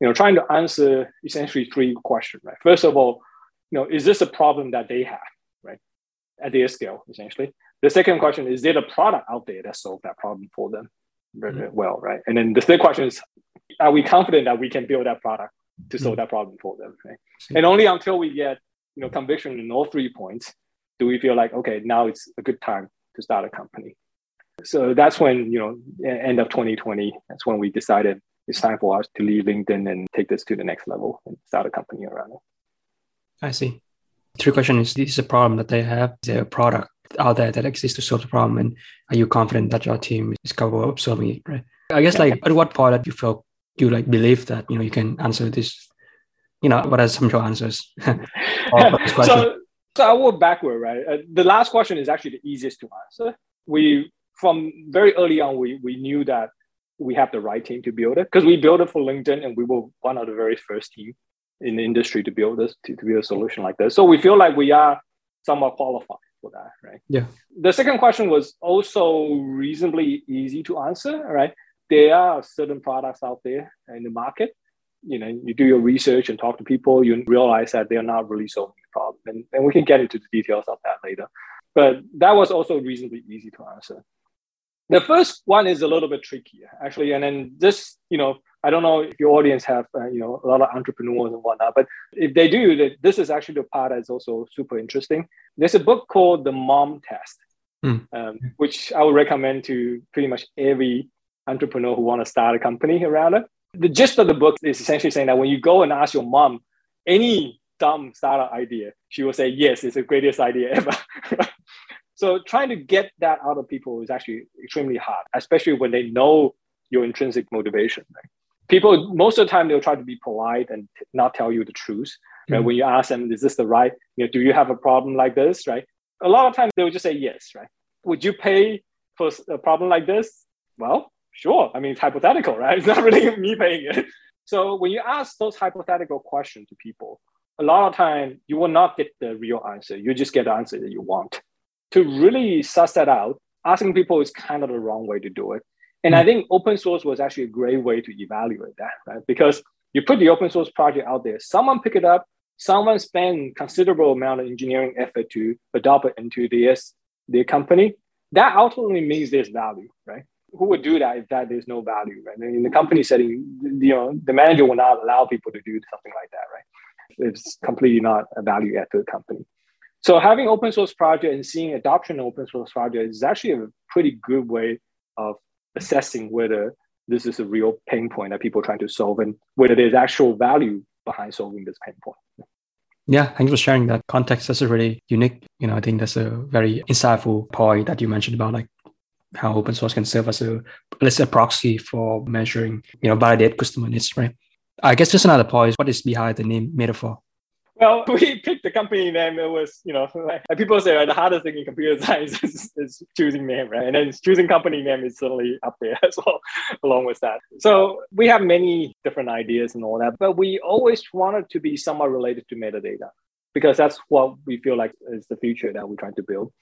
you know, trying to answer essentially three questions, right? First of all, you know, is this a problem that they have, right? At their scale, essentially. The second question is, is there a product out there that solves that problem for them very, mm-hmm. well, right? And then the third question is, are we confident that we can build that product to solve mm-hmm. that problem for them, right? And only until we get you know conviction in all three points do we feel like okay now it's a good time to start a company? So that's when you know end of 2020 that's when we decided it's time for us to leave linkedin and take this to the next level and start a company around it.
I see. Three questions. Is this is a problem that they have. Is there a product out there that exists to solve the problem? And are you confident that your team is capable of solving it right? I guess like at what point that you felt you like believe that you know you can answer this you know, what are some your answers? [laughs] [laughs]
so, so I work backward, right? Uh, the last question is actually the easiest to answer. We, from very early on, we, we knew that we have the right team to build it because we built it for LinkedIn and we were one of the very first team in the industry to build this, to, to build a solution like this. So we feel like we are somewhat qualified for that, right?
Yeah.
The second question was also reasonably easy to answer, right? There are certain products out there in the market you know you do your research and talk to people you realize that they're not really solving the problem. And, and we can get into the details of that later. But that was also reasonably easy to answer. The first one is a little bit trickier actually. And then this you know i don't know if your audience have uh, you know a lot of entrepreneurs and whatnot but if they do this is actually the part that's also super interesting. There's a book called the mom test mm. um, which i would recommend to pretty much every entrepreneur who want to start a company around it the gist of the book is essentially saying that when you go and ask your mom any dumb startup idea, she will say, yes, it's the greatest idea ever. [laughs] so trying to get that out of people is actually extremely hard, especially when they know your intrinsic motivation. Right? People, most of the time, they'll try to be polite and not tell you the truth. Right? Mm-hmm. When you ask them, is this the right, you know, do you have a problem like this, right? A lot of times they will just say yes, right? Would you pay for a problem like this? Well, Sure. I mean, it's hypothetical, right? [laughs] It's not really me paying it. So when you ask those hypothetical questions to people, a lot of time you will not get the real answer. You just get the answer that you want. To really suss that out, asking people is kind of the wrong way to do it. And. I hmm. think open source was actually a great way to evaluate that, right? Because you put the open source project out there, someone pick it up, someone spend considerable amount of engineering effort to adopt it into their, their company, that ultimately means there's value, right? Who would do that if that there's no value, right? In the company setting, you know, the manager will not allow people to do something like that, right? It's completely not a value add to the company. So having open source project and seeing adoption of open source project is actually a pretty good way of assessing whether this is a real pain point that people are trying to solve and whether there's actual value behind solving this pain point.
Yeah, thanks for sharing that context. That's a really unique, you know, I think that's a very insightful point that you mentioned about like how open source can serve as a let's say a proxy for measuring, you know, validate customer needs, right? I guess just another point, is what is behind the name Metaphor?
Well, [laughs] we picked the company name. It was, you know, like people say right, the hardest thing in computer [laughs] science is, is, choosing name, right? And then choosing company name is certainly up there [laughs] as well, along with that. So we have many different ideas and all that, but we always wanted to be somewhat related to metadata because that's what we feel like is the future that we're trying to build.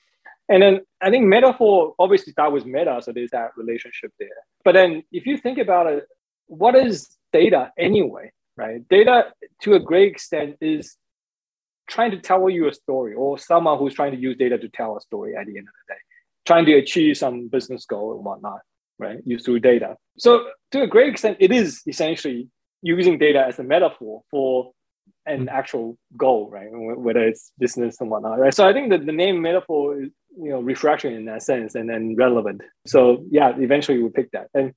And then I think metaphor obviously start with meta, so there's that relationship there. But then if you think about it, what is data anyway? Right? Data to a great extent is trying to tell you a story or someone who's trying to use data to tell a story at the end of the day, trying to achieve some business goal and whatnot, right? Use through data. So to a great extent, it is essentially using data as a metaphor for an actual goal, right? Whether it's business and whatnot, right? So I think that the name metaphor is, you know, refreshing in that sense and then relevant. So yeah, eventually we picked that. And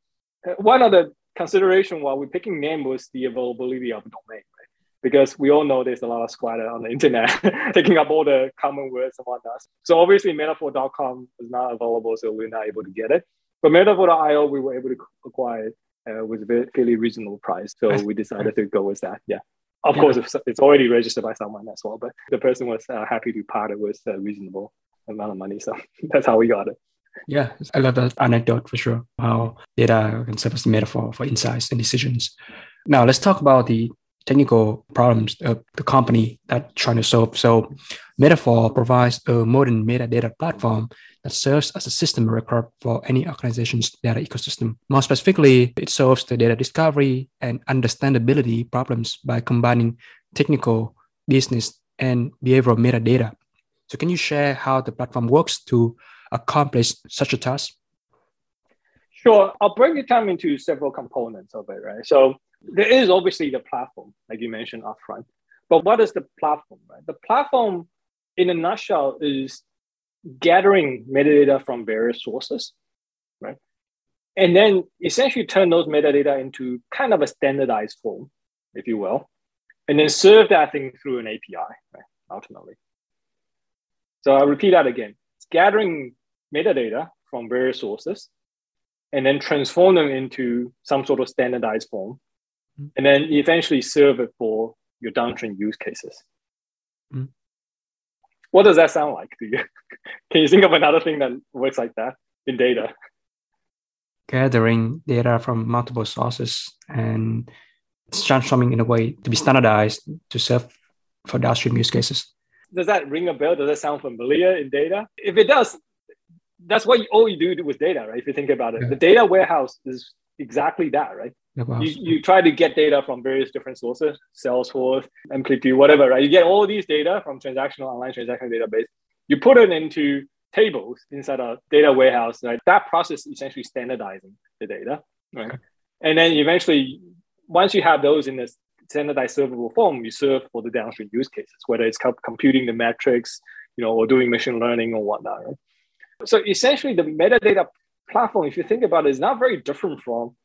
one of the consideration while we're picking name was the availability of domain, because we all know there's a lot of squatter on the [laughs] internet [laughs] taking up all the common words and whatnot. So obviously metaphor.com is not available, so we're not able to get it. But metaphor.io, we were able to acquire uh, with a fairly reasonable price. So we decided to go with that. Yeah. Of yeah. course, it's already registered by someone as well, but the person was uh, happy to part it with a reasonable amount of money. So [laughs] that's how we got it.
Yeah, I love that anecdote for sure. How data can serve as a metaphor for insights and decisions. Now let's talk about the technical problems of the company that's trying to solve. So Metaphor provides a modern metadata platform that serves as a system record for any organization's data ecosystem. More specifically, it solves the data discovery and understandability problems by combining technical, business, and behavioral metadata. So can you share how the platform works to accomplish such a task?
Sure. I'll break it down into several components of it, right? So there is obviously the platform, like you mentioned upfront. But what is the platform, right? The platform, in a nutshell, is gathering metadata from various sources, right? And then essentially turn those metadata into kind of a standardized form, if you will, and then serve that thing through an API, right? Ultimately. So I'll repeat that again. It's gathering metadata from various sources and then transform them into some sort of standardized form and then eventually serve it for your downstream use cases. Mm. What does that sound like to you? [laughs] Can you think of another thing that works like that in data?
Gathering data from multiple sources and transforming in a way to be standardized to serve for downstream use cases.
Does that ring a bell? Does that sound familiar in data? If it does, that's what you, all you do with data, right? If you think about it, yeah. the data warehouse is exactly that, right? You, you try to get data from various different sources, Salesforce, Amplitude, whatever, right? You get all these data from transactional online transactional database. You put it into tables inside a data warehouse, right? That process is essentially standardizing the data, right? Okay. And then eventually, once you have those in this standardized servable form, you serve for the downstream use cases, whether it's computing the metrics, you know, or doing machine learning or whatnot, right? So essentially, the metadata platform, if you think about it, is not very different from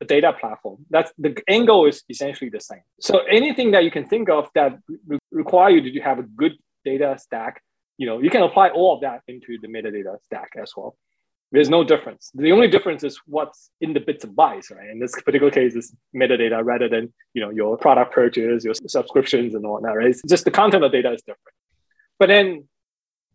a data platform. That's the angle is essentially the same. So anything that you can think of that re- require you to have a good data stack, you know, you can apply all of that into the metadata stack as well. There's no difference. The only difference is what's in the bits of bytes, right? In this particular case, is metadata rather than you know your product purchase, your subscriptions, and whatnot. Right? It's just the content of data is different. But then,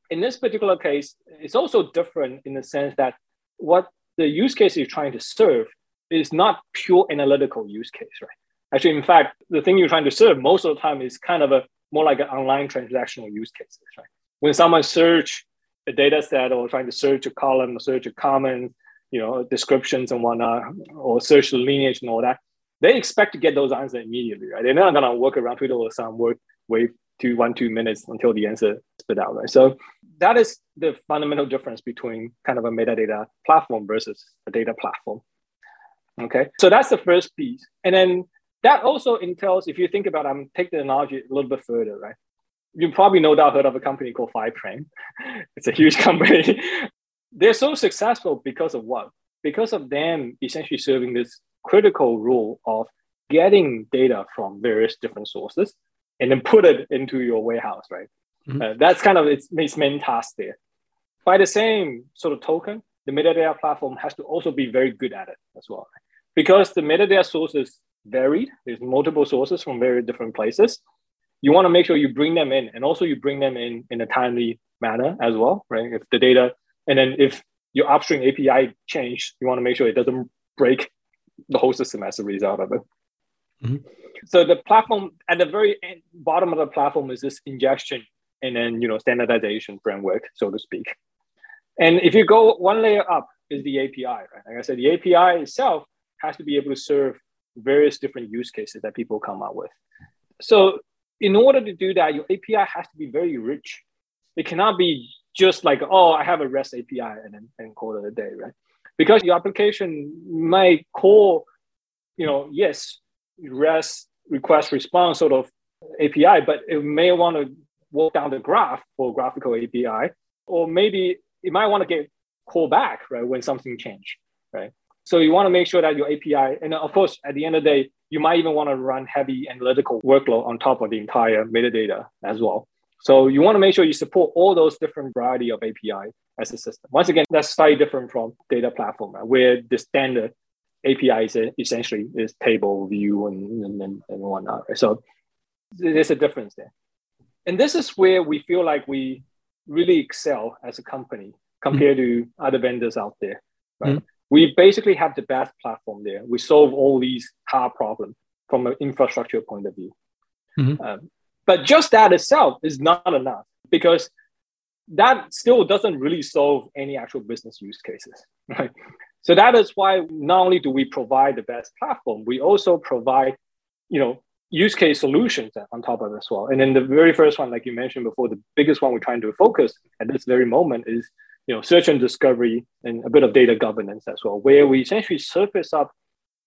in this particular case, it's also different in the sense that what the use case you're trying to serve is not pure analytical use case, right? Actually, in fact, the thing you're trying to serve most of the time is kind of a more like an online transactional use cases, right? When someone search a data set or trying to search a column or search a comment, you know, descriptions and whatnot, or search the lineage and all that, they expect to get those answers immediately, right? They're not gonna work around Twiddle or some work wait two one two minutes until the answer spit out, right? So that is the fundamental difference between kind of a metadata platform versus a data platform. Okay, so that's the first piece, and then that also entails if you think about, I'm take the analogy a little bit further, right? You probably no doubt heard of a company called Fivetran. [laughs] It's a huge [laughs] company. They're so successful because of what? Because of them essentially serving this critical role of getting data from various different sources and then put it into your warehouse, right? Mm-hmm. Uh, that's kind of its, its main task there. By the same sort of token, the metadata platform has to also be very good at it as well. Because the metadata sources varied, there's multiple sources from very different places. You want to make sure you bring them in and also you bring them in in a timely manner as well, right? If the data, and then if your upstream API change, you want to make sure it doesn't break the whole system as a result of it. Mm-hmm. So the platform at the very end, bottom of the platform is this ingestion and then you know standardization framework, so to speak. And if you go one layer up is the API, right? Like I said, the API itself has to be able to serve various different use cases that people come up with. So in order to do that, your API has to be very rich. It cannot be just like, oh, I have a REST API and then and call it a day, right? Because your application might call, you know, yes, REST request response sort of API, but it may want to walk down the graph for graphical API, or maybe it might want to get called back, right, when something changed, right? So you want to make sure that your API, and of course, at the end of the day, you might even want to run heavy analytical workload on top of the entire metadata as well. So you want to make sure you support all those different variety of API as a system. Once again, that's slightly different from data platform, right? where the standard API is essentially is table view and, and, and whatnot. Right? So there's a difference there. And this is where we feel like we really excel as a company compared mm-hmm. to other vendors out there. Right? Mm-hmm we basically have the best platform there. We solve all these hard problems from an infrastructure point of view. Mm-hmm. Um, but just that itself is not enough because that still doesn't really solve any actual business use cases. [laughs] Right? So that is why not only do we provide the best platform, we also provide, you know, use case solutions on top of it as well. And then the very first one, like you mentioned before, the biggest one we're trying to focus at this very moment is you know, search and discovery and a bit of data governance as well, where we essentially surface up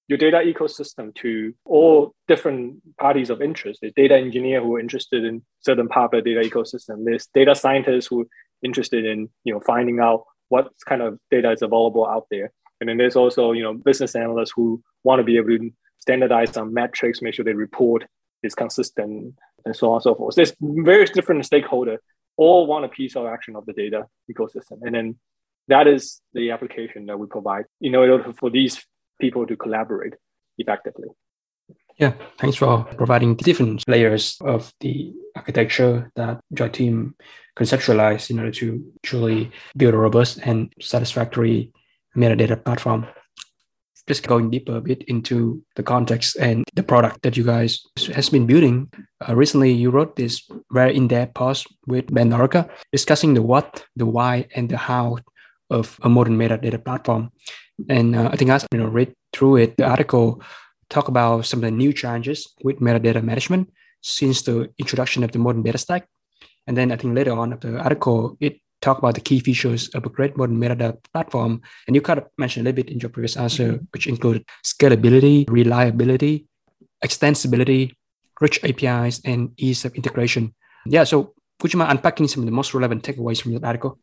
your data ecosystem to all different parties of interest. There's data engineer who are interested in certain part of the data ecosystem. There's data scientists who are interested in, you know, finding out what kind of data is available out there. And then there's also, you know, business analysts who want to be able to standardize some metrics, make sure they report is consistent, and so on and so forth. So there's various different stakeholders all want a piece of action of the data ecosystem. And then that is the application that we provide in order for these people to collaborate effectively.
Yeah, thanks for providing the different layers of the architecture that Joy Team conceptualized in order to truly build a robust and satisfactory metadata platform just going deeper a bit into the context and the product that you guys has been building. Uh, recently, you wrote this very in-depth post with Ben Lorica discussing the what, the why, and the how of a modern metadata platform. And uh, I think as you know, read through it, the article talk about some of the new challenges with metadata management since the introduction of the modern data stack. And then I think later on of the article, it talk about the key features of a great modern metadata platform. And you kind of mentioned a little bit in your previous answer, mm-hmm. which included scalability, reliability, extensibility, rich APIs, and ease of integration. Yeah, so would you mind unpacking some of the most relevant takeaways from that article?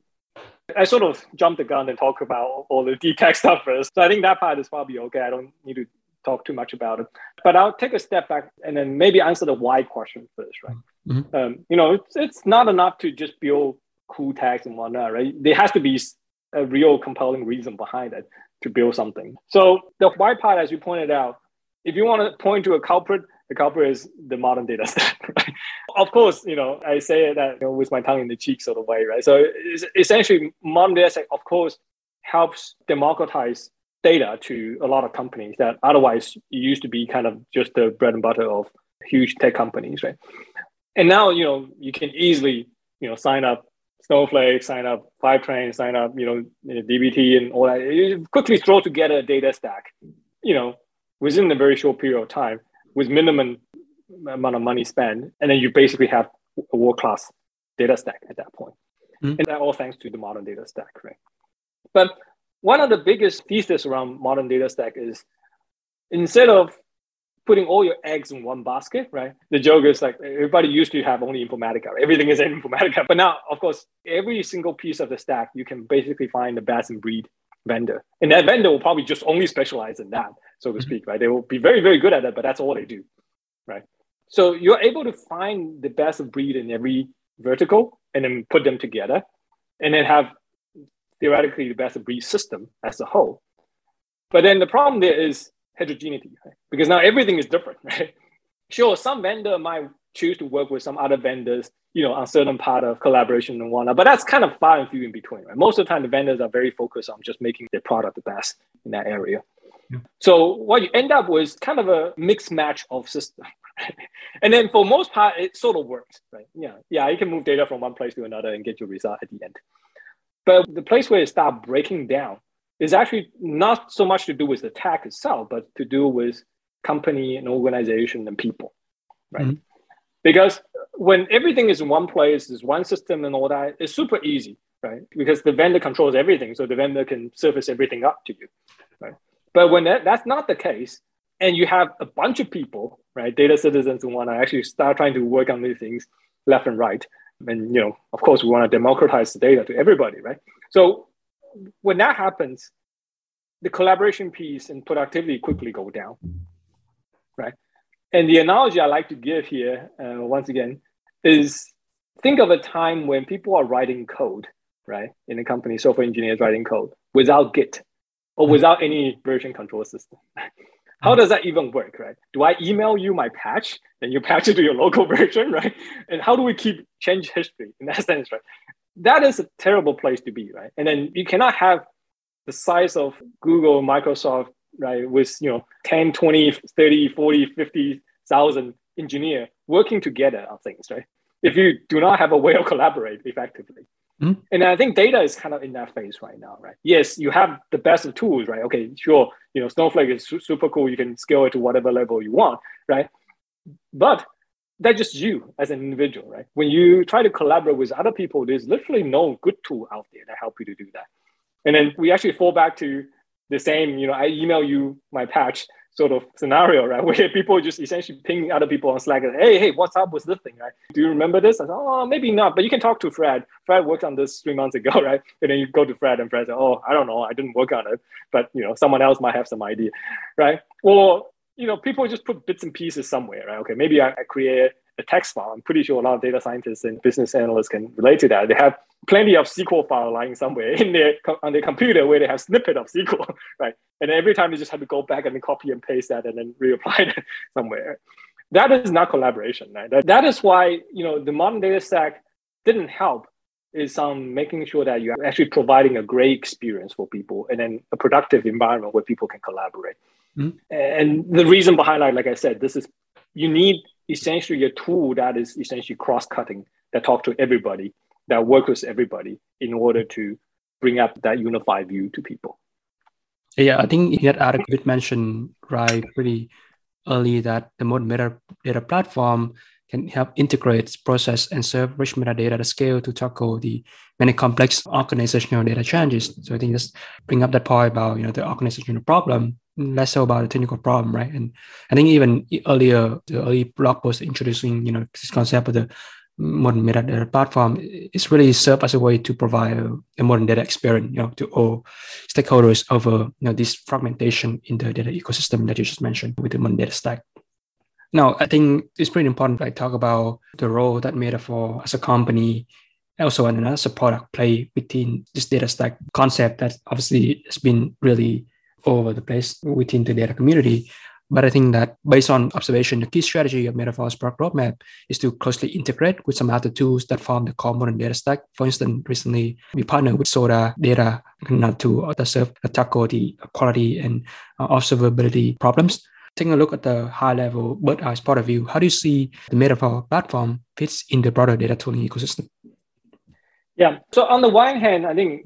I sort of jumped the gun and talk about all the [laughs] detailed stuff first. So I think that part is probably okay. I don't need to talk too much about it. But I'll take a step back and then maybe answer the why question first, right? Mm-hmm. Um, you know, it's, it's not enough to just build cool tags and whatnot, right? There has to be a real compelling reason behind it to build something. So the why part, as you pointed out, if you want to point to a culprit, the culprit is the modern data stack. [laughs] Right? Of course, you know I say that you know, with my tongue in the cheek sort of way, right? So essentially, modern data stack, of course, helps democratize data to a lot of companies that otherwise used to be kind of just the bread and butter of huge tech companies, right? And now you know you can easily you know sign up Snowflake, sign up Fivetran, sign up, you know, DBT and all that. You quickly throw together a data stack, you know, within a very short period of time with minimum amount of money spent, and then you basically have a world class data stack at that point. Mm-hmm. And that all thanks to the modern data stack, right? But one of the biggest thesis around modern data stack is instead of putting all your eggs in one basket, right? The joke is like everybody used to have only Informatica. Everything is in Informatica. But now, of course, every single piece of the stack, you can basically find the best in breed vendor. And that vendor will probably just only specialize in that, so to mm-hmm. speak, right? They will be very, very good at that, but that's all they do, right? So you're able to find the best of breed in every vertical and then put them together and then have theoretically the best of breed system as a whole. But then the problem there is heterogeneity, right? Because now everything is different, [laughs] right? Sure, some vendor might choose to work with some other vendors, you know, on certain part of collaboration and whatnot, but that's kind of far and few in between, right? Most of the time, the vendors are very focused on just making their product the best in that area. Yeah. So what you end up with kind of a mixed match of system. Right? [laughs] And then for most part, it sort of works, right? Yeah, yeah, you can move data from one place to another and get your result at the end. But the place where it start breaking down is actually not so much to do with the tech itself, but to do with company and organization and people, right? Mm-hmm. Because when everything is in one place, there's one system and all that, it's super easy, right? Because the vendor controls everything, so the vendor can surface everything up to you, right? But when that, that's not the case, and you have a bunch of people, right, data citizens who want to actually start trying to work on these things left and right, and you know, of course, we want to democratize the data to everybody, right? So when that happens, the collaboration piece and productivity quickly go down, right? And the analogy I like to give here, uh, once again, is think of a time when people are writing code, right? In a company, software engineers writing code without Git or without any version control system. [laughs] How does that even work, right? Do I email you my patch and you patch [laughs] it to your local [laughs] version, right? And how do we keep change history in that sense, right? That is a terrible place to be, right? And then you cannot have the size of Google, Microsoft, right, with you know 10, 20, 30, 40, 50,000 engineer working together on things, right? If you do not have a way of collaborate effectively. Mm-hmm. And I think data is kind of in that phase right now, right? Yes, you have the best of tools, right? Okay, sure, you know, Snowflake is su- super cool. You can scale it to whatever level you want, right? But that's just you as an individual, right? When you try to collaborate with other people, there's literally no good tool out there that help you to do that. And then we actually fall back to the same, you know, I email you my patch sort of scenario, right? [laughs] Where people just essentially ping other people on Slack and hey, hey, what's up with this thing, right? Do you remember this? I said, oh, maybe not, but you can talk to Fred. Fred worked on this three months ago, [laughs] right? And then you go to Fred and Fred said, oh, I don't know, I didn't work on it, but you know, someone else might have some idea, right? Or you know, people just put bits and pieces somewhere, right? Okay, maybe I, I create a text file. I'm pretty sure a lot of data scientists and business analysts can relate to that. They have plenty of SQL file lying somewhere [laughs] in their on their computer where they have snippet of SQL, [laughs] right? And every time they just have to go back and copy and paste that and then reapply [laughs] it somewhere. That is not collaboration, right? That, that is why you know the modern data stack didn't help is um, making sure that you're actually providing a great experience for people and then a productive environment where people can collaborate. Mm-hmm. And the reason behind that, like I said, this is you need essentially a tool that is essentially cross-cutting that talk to everybody that work with everybody in order to bring up that unified view to people.
Yeah, I think that article did mention right pretty early that the modern metadata platform can help integrate, process, and serve rich metadata at scale to tackle the many complex organizational data challenges. So I think just bring up that point about you know the organizational problem, less so about the technical problem, right? And I think even earlier, the early blog post introducing you know this concept of the modern metadata platform is really served as a way to provide a, modern data experience, you know, to all stakeholders over you know this fragmentation in the data ecosystem that you just mentioned with the modern data stack. Now, I think it's pretty important to like, talk about the role that Metaphor as a company, also and as a product play within this data stack concept that obviously has been really all over the place within the data community. But I think that based on observation, the key strategy of Metaphor's product roadmap is to closely integrate with some other tools that form the core modern data stack. For instance, recently we partnered with Soda Data to serve tackle the quality and uh, observability problems taking a look at the high level bird eye point of view, how do you see the Metaphor platform fits in the broader data tooling ecosystem?
Yeah. So on the one hand, I think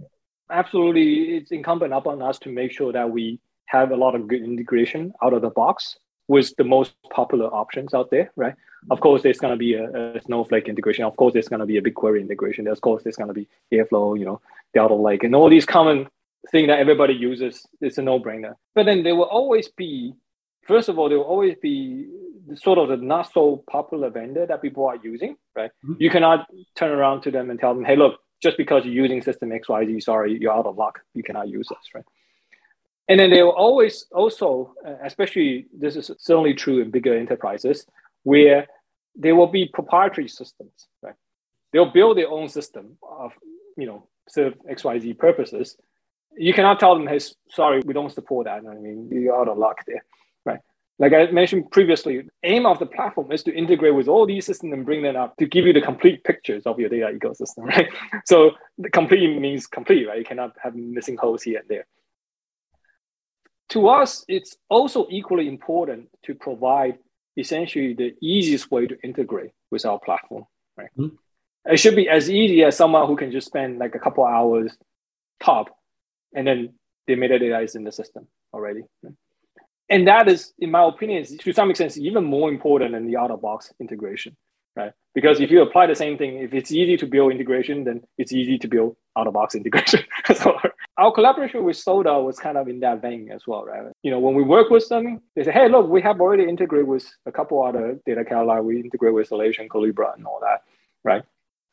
absolutely it's incumbent upon us to make sure that we have a lot of good integration out of the box with the most popular options out there, right? Of course, there's going to be a, a, Snowflake integration. Of course, there's going to be a BigQuery integration. Of course, there's going to be Airflow, you know, Delta Lake, and all these common thing that everybody uses. It's a no-brainer. But then there will always be, first of all, there will always be sort of the not so popular vendor that people are using, right? Mm-hmm. You cannot turn around to them and tell them, hey, look, just because you're using system XYZ, sorry, you're out of luck. You cannot use us, right? And then they will always also, uh, especially this is certainly true in bigger enterprises, where there will be proprietary systems, right? They'll build their own system of, you know, serve XYZ purposes. You cannot tell them, hey, sorry, we don't support that. I mean, you're out of luck there? Like I mentioned previously, aim of the platform is to integrate with all these systems and bring them up to give you the complete pictures of your data ecosystem, [laughs] right? So the complete means complete, right? You cannot have missing holes here and there. To us, it's also equally important to provide essentially the easiest way to integrate with our platform, right? Mm-hmm. It should be as easy as someone who can just spend like a couple hours top and then the metadata is in the system already. Right? And that is, in my opinion, to some extent, even more important than the out of box integration, right? Because if you apply the same thing, if it's easy to build integration, then it's easy to build out of box [laughs] integration. so our collaboration with Soda was kind of in that vein as well, right? You know, when we work with them, they say, hey, look, we have already integrated with a couple other data catalog. We integrate with Alation, Collibra, and all that, right?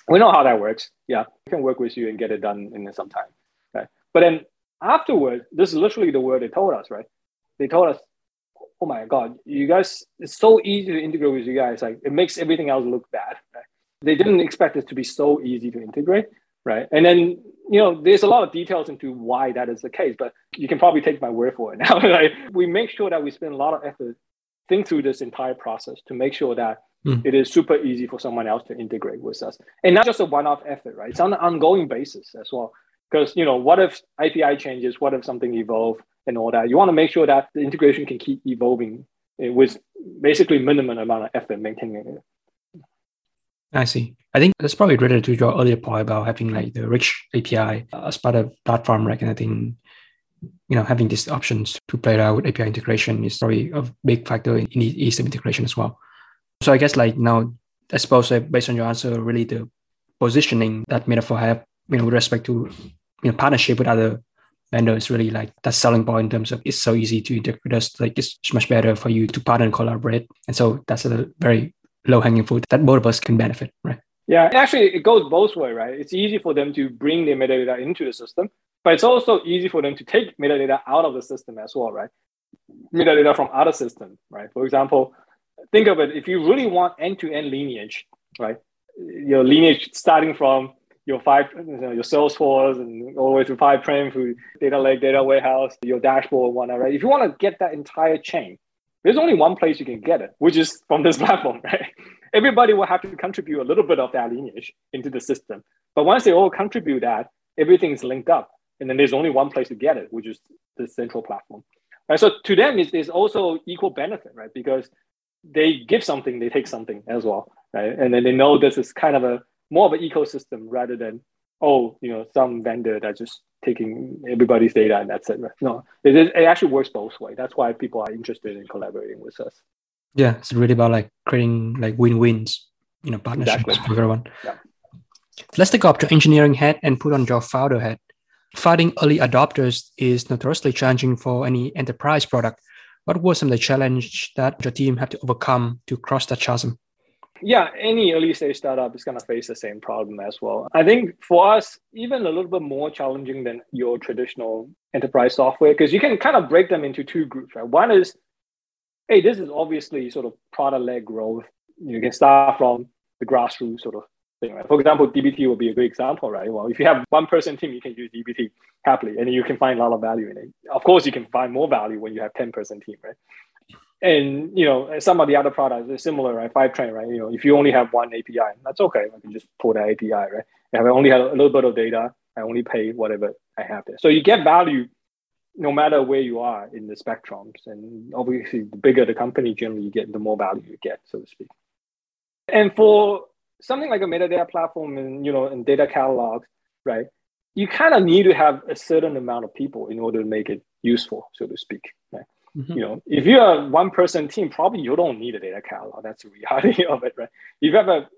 We know how that works. Yeah, we can work with you and get it done in some time, right? But then afterward, this is literally the word they told us, right? They told us, oh my God, you guys, it's so easy to integrate with you guys. Like it makes everything else look bad. Right? They didn't expect it to be so easy to integrate. Right. And then, you know, there's a lot of details into why that is the case, but you can probably take my word for it [laughs] now. like, we make sure that we spend a lot of effort think through this entire process to make sure that mm. it is super easy for someone else to integrate with us. And not just a one-off effort, right? It's on an ongoing basis as well. Because you know, what if API changes? What if something evolves? And all that. You want to make sure that the integration can keep evolving with basically minimum amount of effort maintaining it.
I see. I think that's probably related to your earlier point about having like the rich API as part of platform, right? And I think you know having these options to play around with API integration is probably a big factor in, in ease of integration as well. So I guess like now, I suppose uh, based on your answer, really the positioning that Metaphor have, you know, with respect to you know partnership with other vendor is really like that selling point in terms of it's so easy to integrate us. Like it's much better for you to partner and collaborate. And so that's a very low hanging fruit that both of us can benefit, right?
Yeah, actually, it goes both way, right? It's easy for them to bring their metadata into the system, but it's also easy for them to take metadata out of the system as well, right? Metadata from other systems, right? For example, think of it if you really want end to end lineage, right? Your lineage starting from your five, you your Salesforce and all the way to Fivetran through data lake, data warehouse, your dashboard, whatnot, right? If you want to get that entire chain, there's only one place you can get it, which is from this [laughs] platform, right? Everybody will have to contribute a little bit of that lineage into the system. But once they all contribute that, everything's linked up. And then there's only one place to get it, which is the central platform. Right? So to them, it's, it's also equal benefit, right? Because they give something, they take something as well, right? And then they know this is kind of a more of an ecosystem rather than oh you know some vendor that's just taking everybody's data and that's it. No it, it actually works both ways that's why people are interested in collaborating with us.
Yeah it's really about like creating like win-wins you know partnerships exactly. with everyone. Yeah. let's take off your engineering hat and put on your founder hat. Finding early adopters is notoriously challenging for any enterprise product. What were some of the challenge that your team had to overcome to cross that chasm
yeah, any early stage startup is going to face the same problem as well. I think for us, even a little bit more challenging than your traditional enterprise software, because you can kind of break them into two groups, right? One is, hey, this is obviously sort of product led growth. You can start from the grassroots sort of thing, right? For example, DBT would be a good example, right? Well, if you have one person team, you can use DBT happily and you can find a lot of value in it. Of course, you can find more value when you have 10 person team, right? And you know some of the other products are similar right? Fivetran right? You know if you only have one api that's okay. I can just pull that api right? If i only have a little bit of data i only pay whatever i have there. So you get value no matter where you are in the spectrums. And obviously the bigger the company generally you get the more value you get so to speak. And for something like a metadata platform and you know and data catalogs right you kind of need to have a certain amount of people in order to make it useful so to speak Mm-hmm. You know, if you're a one person team, probably you don't need a data catalog. That's the reality [laughs] of it, right? If you have a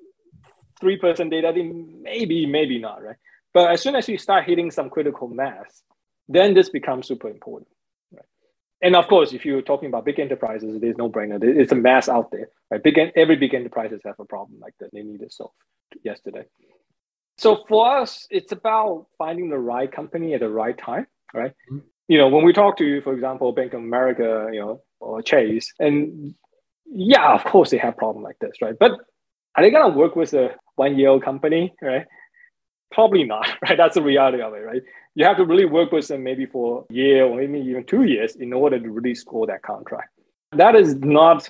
three person data team, maybe, maybe not, right? But as soon as you start hitting some critical mass, then this becomes super important. Right? And of course, if you're talking about big enterprises, there's no brainer. It's a mass out there. Right? Big every big enterprises have a problem like that. They need it solved yesterday. So for us, it's about finding the right company at the right time, right? Mm-hmm. You know, when we talk to, for example, Bank of America, you know, or Chase, and yeah, of course they have problem like this, right? But are they gonna work with a one-year-old company, right? Probably not, [laughs] right? That's the reality of it, right? You have to really work with them maybe for a year or maybe even two years in order to really score that contract. That is not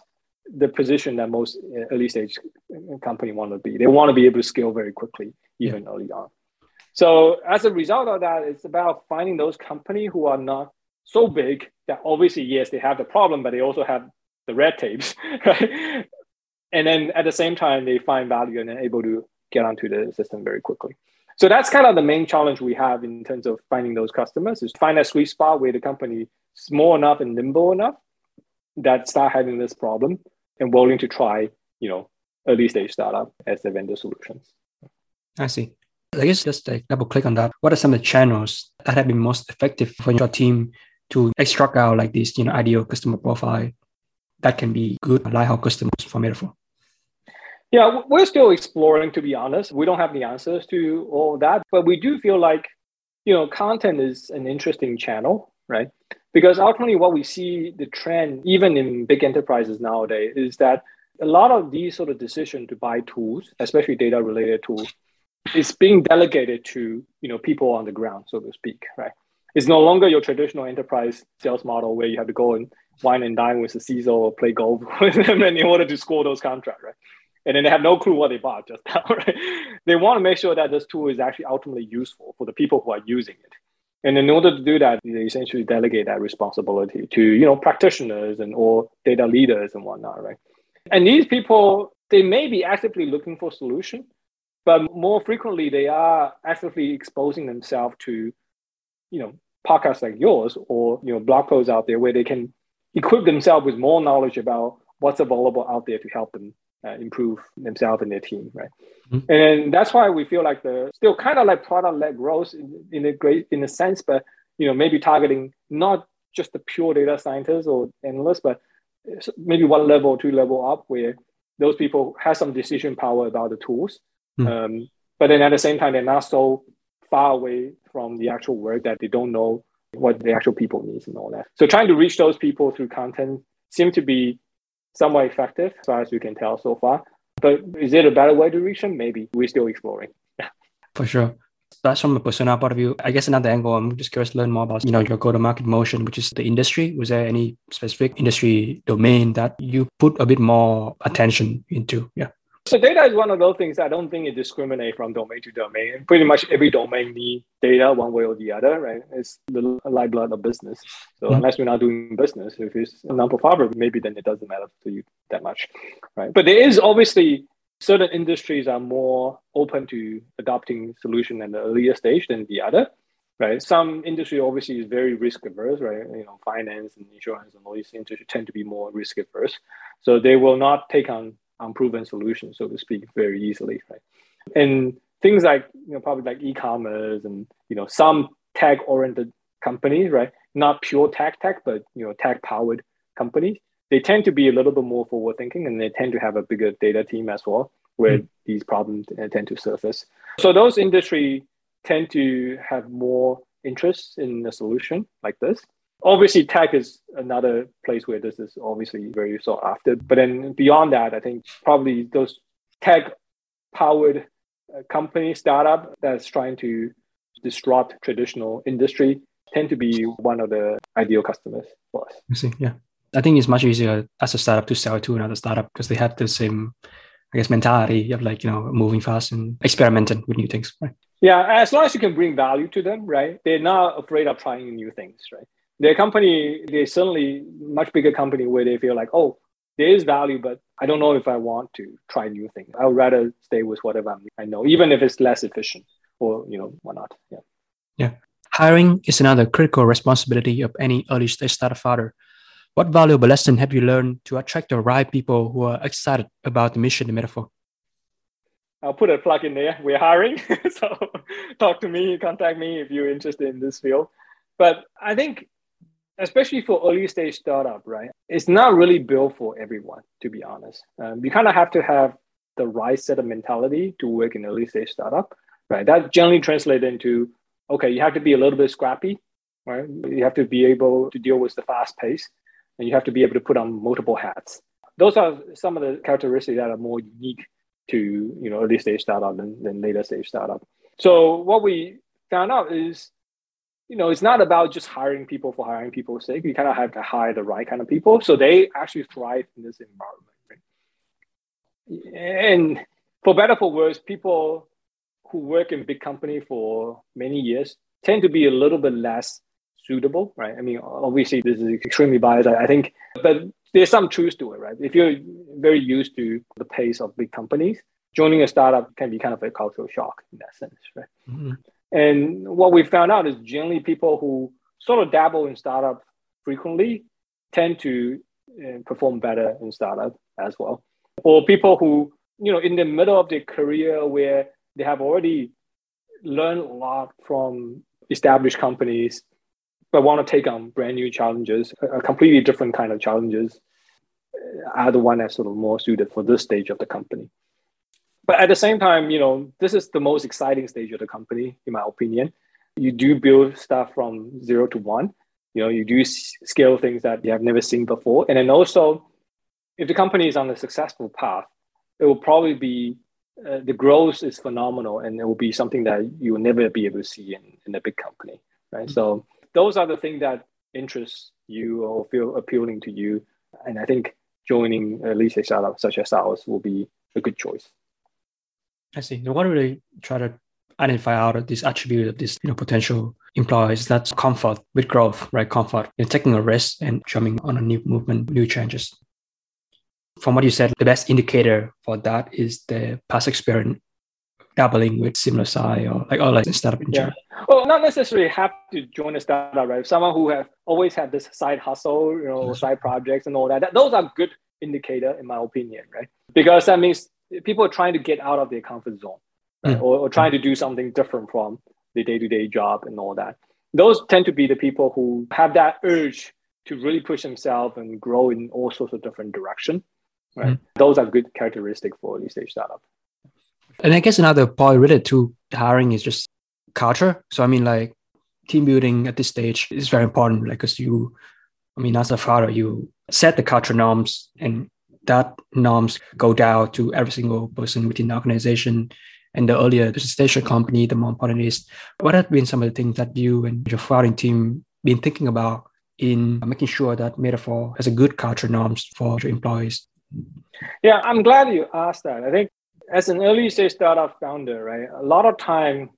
the position that most eh, early stage company want to be. They want to be able to scale very quickly, even yeah. early on. So as a result of that, it's about finding those companies who are not so big that obviously, yes, they have the problem, but they also have the red tapes, [laughs] right? And then at the same time, they find value and are able to get onto the system very quickly. So that's kind of the main challenge we have in terms of finding those customers is find a sweet spot where the company is small enough and nimble enough that start having this problem and willing to try, you know, early stage startup as the vendor solutions.
I see. I guess just like double click on that. What are some of the channels that have been most effective for your team to extract out like this, you know, ideal customer profile that can be good Lighthouse customers for Metaphor?
Yeah, we're still exploring, to be honest. We don't have the answers to all that, but we do feel like, you know, content is an interesting channel, right? Because ultimately, what we see the trend, even in big enterprises nowadays, is that a lot of these sort of decision to buy tools, especially data related tools, is being delegated to you know people on the ground, so to speak, right? It's no longer your traditional enterprise sales model where you have to go and wine and dine with the CISO or play golf [laughs] with them in order to score those contracts, right? And then they have no clue what they bought just [laughs] now, right? They want to make sure that this tool is actually ultimately useful for the people who are using it. And in order to do that, they essentially delegate that responsibility to, you know, practitioners and or data leaders and whatnot, right? And these people, they may be actively looking for solution, but more frequently they are actively exposing themselves to, you know, podcasts like yours or you know blog posts out there where they can equip themselves with more knowledge about what's available out there to help them uh, improve themselves and their team, right? Mm-hmm. And that's why we feel like the still kind of like product led growth in, in a great in a sense, but you know maybe targeting not just the pure data scientists or analysts, but maybe one level, two level up, where those people have some decision power about the tools. Mm-hmm. Um, but then at the same time, they're not so far away from the actual work that they don't know what the actual people needs and all that. So trying to reach those people through content seem to be somewhat effective as far as we can tell so far. But is it a better way to reach them? Maybe we're still exploring. [laughs]
For sure. That's from a persona point of view. I guess another angle, I'm just curious to learn more about, you know, your go-to-market motion, which is the industry. Was there any specific industry domain that you put a bit more attention into? Yeah.
So data is one of those things I don't think it discriminates from domain to domain. Pretty much every domain need data one way or the other, right? It's the lifeblood of business. So mm-hmm. unless we're not doing business, if it's a non-profit, maybe then it doesn't matter to you that much, right? But there is obviously certain industries are more open to adopting solution at the earlier stage than the other, right? Some industry obviously is very risk averse, right? You know, finance and insurance and all these industries tend to be more risk averse, so they will not take on unproven solutions, so to speak, very easily, right? And things like you know probably like e-commerce and you know some tech-oriented companies, right? Not pure tech tech, but you know tech-powered companies. They tend to be a little bit more forward-thinking, and they tend to have a bigger data team as well, where mm. these problems tend to surface. So those industry tend to have more interest in a solution like this. Obviously, tech is another place where this is obviously very sought after. But then beyond that, I think probably those tech powered uh, company startup that's trying to disrupt traditional industry tend to be one of the ideal customers for us.
I see. Yeah. I think it's much easier as a startup to sell to another startup because they have the same, I guess, mentality of like, you know, moving fast and experimenting with new things, right?
Yeah, as long as you can bring value to them, right? They're not afraid of trying new things, right? Their company, they're certainly much bigger company where they feel like, oh, there is value, but I don't know if I want to try new things. I would rather stay with whatever i know, even if it's less efficient or you know whatnot. Yeah.
Yeah. Hiring is another critical responsibility of any early stage startup founder. What valuable lesson have you learned to attract the right people who are excited about the mission in Metaphor?
I'll put a plug in there. We're hiring. [laughs] so talk to me, contact me if you're interested in this field. But I think, especially for early stage startup, right? It's not really built for everyone, to be honest. Um, you kind of have to have the right set of mentality to work in early stage startup, right? That generally translates into, okay, you have to be a little bit scrappy, right? You have to be able to deal with the fast pace and you have to be able to put on multiple hats. Those are some of the characteristics that are more unique to you know early stage startup than, than later stage startup. So what we found out is, you know, it's not about just hiring people for hiring people's sake. You kind of have to hire the right kind of people, so they actually thrive in this environment. Right? And for better for worse, people who work in big company for many years tend to be a little bit less suitable, right? I mean, obviously this is extremely biased, I think, but there's some truth to it, right? If you're very used to the pace of big companies, joining a startup can be kind of a cultural shock in that sense, right? Mm-hmm. And what we found out is generally people who sort of dabble in startup frequently tend to uh, perform better in startup as well. Or people who, you know, in the middle of their career where they have already learned a lot from established companies but want to take on brand new challenges, a completely different kind of challenges, uh, are the one that's sort of more suited for this stage of the company. But at the same time, you know, this is the most exciting stage of the company, in my opinion. You do build stuff from zero to one. You know, you do scale things that you have never seen before. And then also, if the company is on a successful path, it will probably be uh, the growth is phenomenal and it will be something that you will never be able to see in, in a big company, right? Mm-hmm. So those are the things that interest you or feel appealing to you. And I think joining at least a startup such as ours will be a good choice.
I see. So what do they try to identify out of this attribute of this you know potential employees that's comfort with growth right comfort in taking a risk and jumping on a new movement new changes from what you said the best indicator for that is the past experience dabbling with similar size or like or like a startup in general?
Yeah. Well, not necessarily have to join a startup, right? Someone who have always had this side hustle, you know, side projects and all that, that. Those are good indicator in my opinion, right? Because that means people are trying to get out of their comfort zone, right? mm. or, or trying to do something different from the day-to-day job and all that. Those tend to be the people who have that urge to really push themselves and grow in all sorts of different direction. Right. Mm. Those are good characteristics for early stage startup.
And I guess another point related to hiring is just culture. So I mean, like team building at this stage is very important, like because you, I mean, as a founder, you set the culture norms, and that norms go down to every single person within the organization. And the earlier the stage of company, the more important is. What have been some of the things that you and your founding team been thinking about in making sure that Metaphor has a good culture norms for your employees?
Yeah, I'm glad you asked that. I think as an early stage startup founder, right, a lot of time,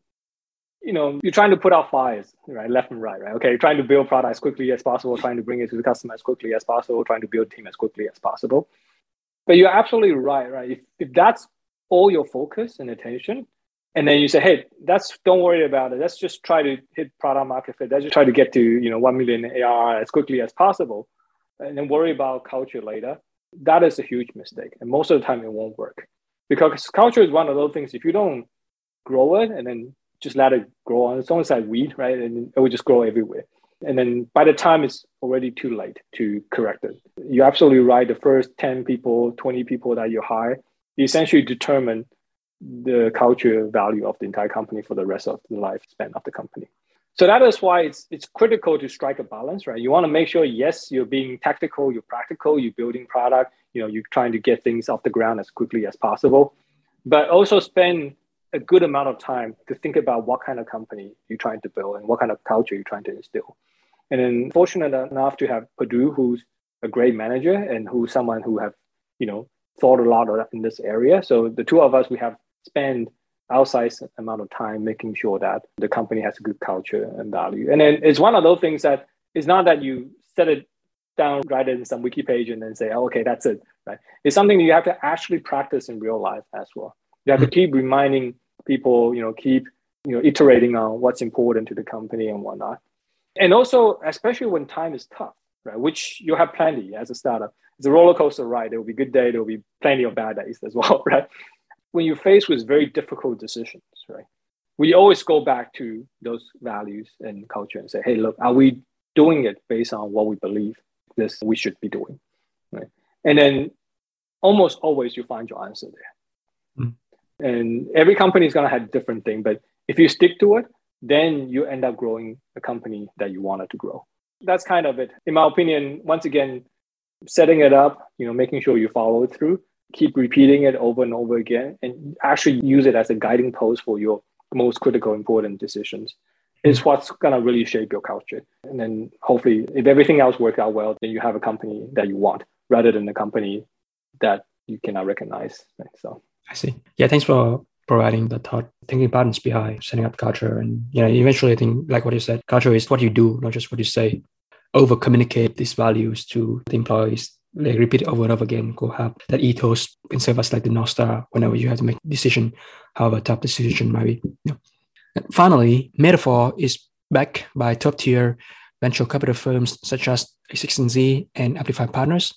you know, you're trying to put out fires, right, left and right, right? Okay, you're trying to build product as quickly as possible, trying to bring it to the customer as quickly as possible, trying to build team as quickly as possible. But you're absolutely right, right? If, if that's all your focus and attention, and then you say, hey, that's don't worry about it. Let's just try to hit product market fit. Let's just try to get to you know one million AR as quickly as possible, and then worry about culture later. That is a huge mistake, and most of the time it won't work because culture is one of those things. If you don't grow it and then just let it grow on its own, it's like weed, right? And it will just grow everywhere. And then by the time it's already too late to correct it, you're absolutely right. The first 10 people, 20 people that you hire, you essentially determine the culture value of the entire company for the rest of the lifespan of the company. So that is why it's it's critical to strike a balance, right? You want to make sure, yes, you're being tactical, you're practical, you're building product, you know, you're trying to get things off the ground as quickly as possible, but also spend a good amount of time to think about what kind of company you're trying to build and what kind of culture you're trying to instill. And then fortunate enough to have Pardhu, who's a great manager and who's someone who have, you know, thought a lot in this area. So the two of us, we have spent outsized amount of time making sure that the company has a good culture and value. And then it's one of those things that it's not that you set it down, write it in some wiki page, and then say, oh, okay, that's it. Right? It's something you have to actually practice in real life as well. You have to keep reminding people, you know, keep you know iterating on what's important to the company and whatnot. And also, especially when time is tough, right? Which you have plenty as a startup. It's a roller coaster ride. There will be good days, there will be plenty of bad days as [laughs] well, right? When you're faced with very difficult decisions, right? We always go back to those values and culture and say, hey, look, are we doing it based on what we believe this we should be doing, right? And then almost always you find your answer there. Mm. And every company is going to have different thing, but if you stick to it, then you end up growing a company that you wanted to grow. That's kind of it. In my opinion, once again, setting it up, you know, making sure you follow it through, keep repeating it over and over again, and actually use it as a guiding post for your most critical, important decisions is hmm. what's going to really shape your culture. And then hopefully, if everything else works out well, then you have a company that you want rather than a company that you cannot recognize. So
I see. Yeah, thanks for providing the thought thinking patterns behind setting up culture. And you know, eventually I think like what you said, culture is what you do, not just what you say. Over communicate these values to the employees. Like repeat over and over again. Go have that ethos can serve as like the North Star whenever you have to make a decision, however tough decision might be. Yeah. Finally, Metaphor is backed by top tier venture capital firms such as a16z and Amplify Partners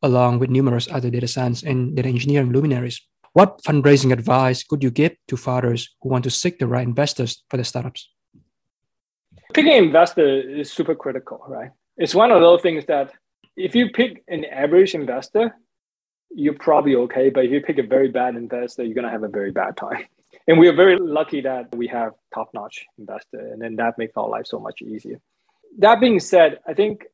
along with numerous other data science and data engineering luminaries. What fundraising advice could you give to founders who want to seek the right investors for their startups?
Picking an investor is super critical, right? It's one of those things that if you pick an average investor, you're probably okay. But if you pick a very bad investor, you're going to have a very bad time. [laughs] And we are very lucky that we have top notch investor, and then that makes our life so much easier. That being said, I think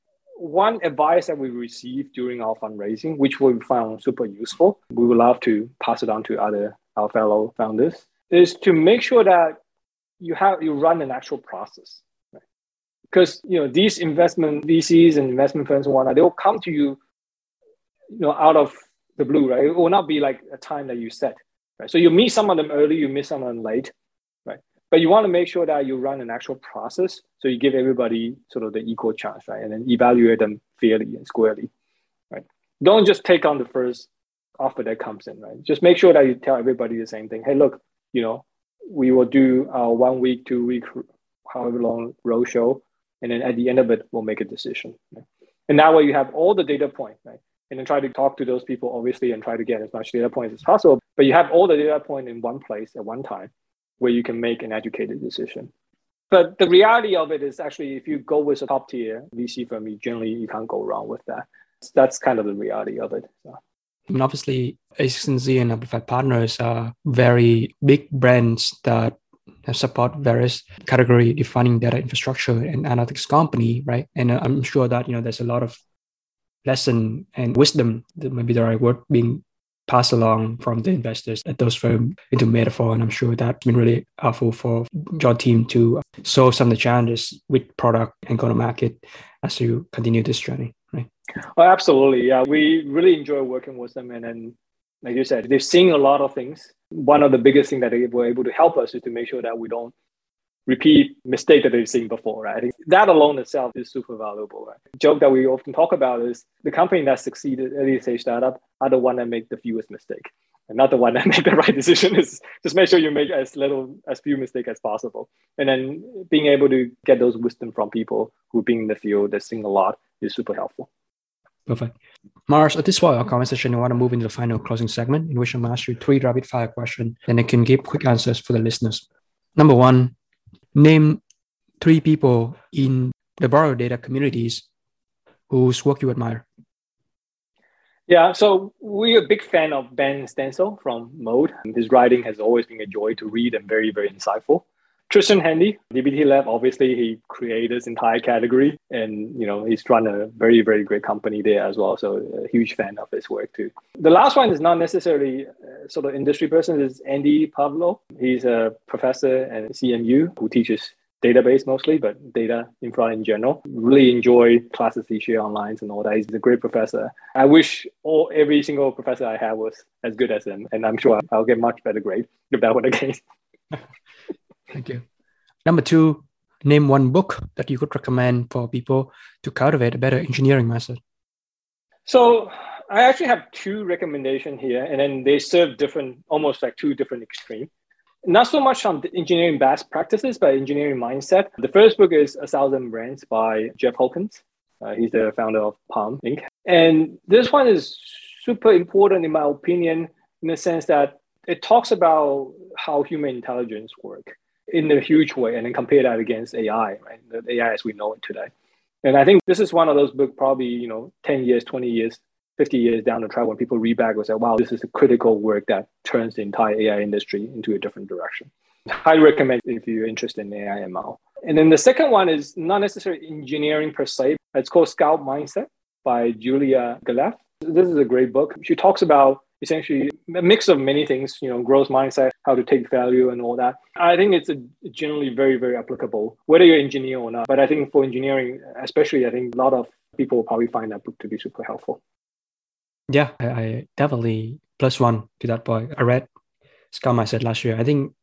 one advice that we received during our fundraising, which we found super useful, we would love to pass it on to other our fellow founders, is to make sure that you have you run an actual process. Because you know these investment VCs and investment firms and whatnot, they will come to you, you know, out of the blue, right? It will not be like a time that you set. Right? So you meet some of them early, you meet some of them late, but you want to make sure that you run an actual process so you give everybody sort of the equal chance right? And then evaluate them fairly and squarely right? Don't just take on the first offer that comes in right? Just make sure that you tell everybody the same thing. Hey look you know we will do one week two week however long road show and then at the end of it we'll make a decision right? and that way you have all the data points right? And then try to talk to those people obviously and try to get as much data points as possible. But you have all the data point in one place at one time where you can make an educated decision. But the reality of it is actually, if you go with a top tier VC firm, you generally you can't go wrong with that. That's kind of the reality of it. So.
I mean, obviously, A16Z and Amplify Partners are very big brands that support various category defining data infrastructure and analytics company, right? And uh, I'm sure that you know there's a lot of lesson and wisdom that maybe the right word being passed along from the investors at those firms into Metaphor. And I'm sure that's been really helpful for your team to solve some of the challenges with product and go to market as you continue this journey, right?
Oh, absolutely. Yeah. We really enjoy working with them. And then, like you said, they've seen a lot of things. One of the biggest things that they were able to help us is to make sure that we don't repeat mistake that they've seen before, right? That alone itself is super valuable. Right? Joke that we often talk about is the company that succeeded early stage startup are the one that make the fewest mistake. And not the one that [laughs] make the right decision is just make sure you make as little as few mistake as possible. And then being able to get those wisdom from people who've been in the field that seen a lot is super helpful.
Perfect. Mars, at this point our conversation, I want to move into the final closing segment in which I'm ask you three rapid fire questions and I can give quick answers for the listeners. Number one, Name three people in the borrow data communities whose work you admire.
Yeah, so we're a big fan of Benn Stancil from Mode. His writing has always been a joy to read and very, very insightful. Tristan Handy, DBT Lab, obviously he created this entire category and you know he's run a very, very great company there as well. So a huge fan of his work too. The last one is not necessarily uh, sort of industry person, is Andy Pavlo. He's a professor at CMU who teaches database mostly, but data infra in general. Really enjoy classes he share online and all that. He's a great professor. I wish all every single professor I have was as good as him, and I'm sure I'll get much better grade if that were the case. [laughs]
Thank you. Number two, name one book that you could recommend for people to cultivate a better engineering mindset.
So I actually have two recommendations here, and then they serve different, almost like two different extremes. Not so much on engineering best practices, but engineering mindset. The first book is A Thousand Brains by Jeff Hawkins. Uh, he's the founder of Palm Inc. And this one is super important, in my opinion, in the sense that it talks about how human intelligence work in a huge way and then compare that against AI, right? The AI as we know it today. And I think this is one of those books, probably, you know, 10 years, 20 years, 50 years down the track when people read back and say, wow, this is a critical work that turns the entire AI industry into a different direction. Highly recommend if you're interested in AI ML. And then the second one is not necessarily engineering per se. It's called Scout Mindset by Julia Galef. This is a great book. She talks about essentially a mix of many things, you know, growth mindset, how to take value and all that. I think it's generally very, very applicable, whether you're an engineer or not. But I think for engineering, especially, I think a lot of people will probably find that book to be super helpful.
Yeah, I, I definitely plus one to that point. I read Scout Mindset last year. I think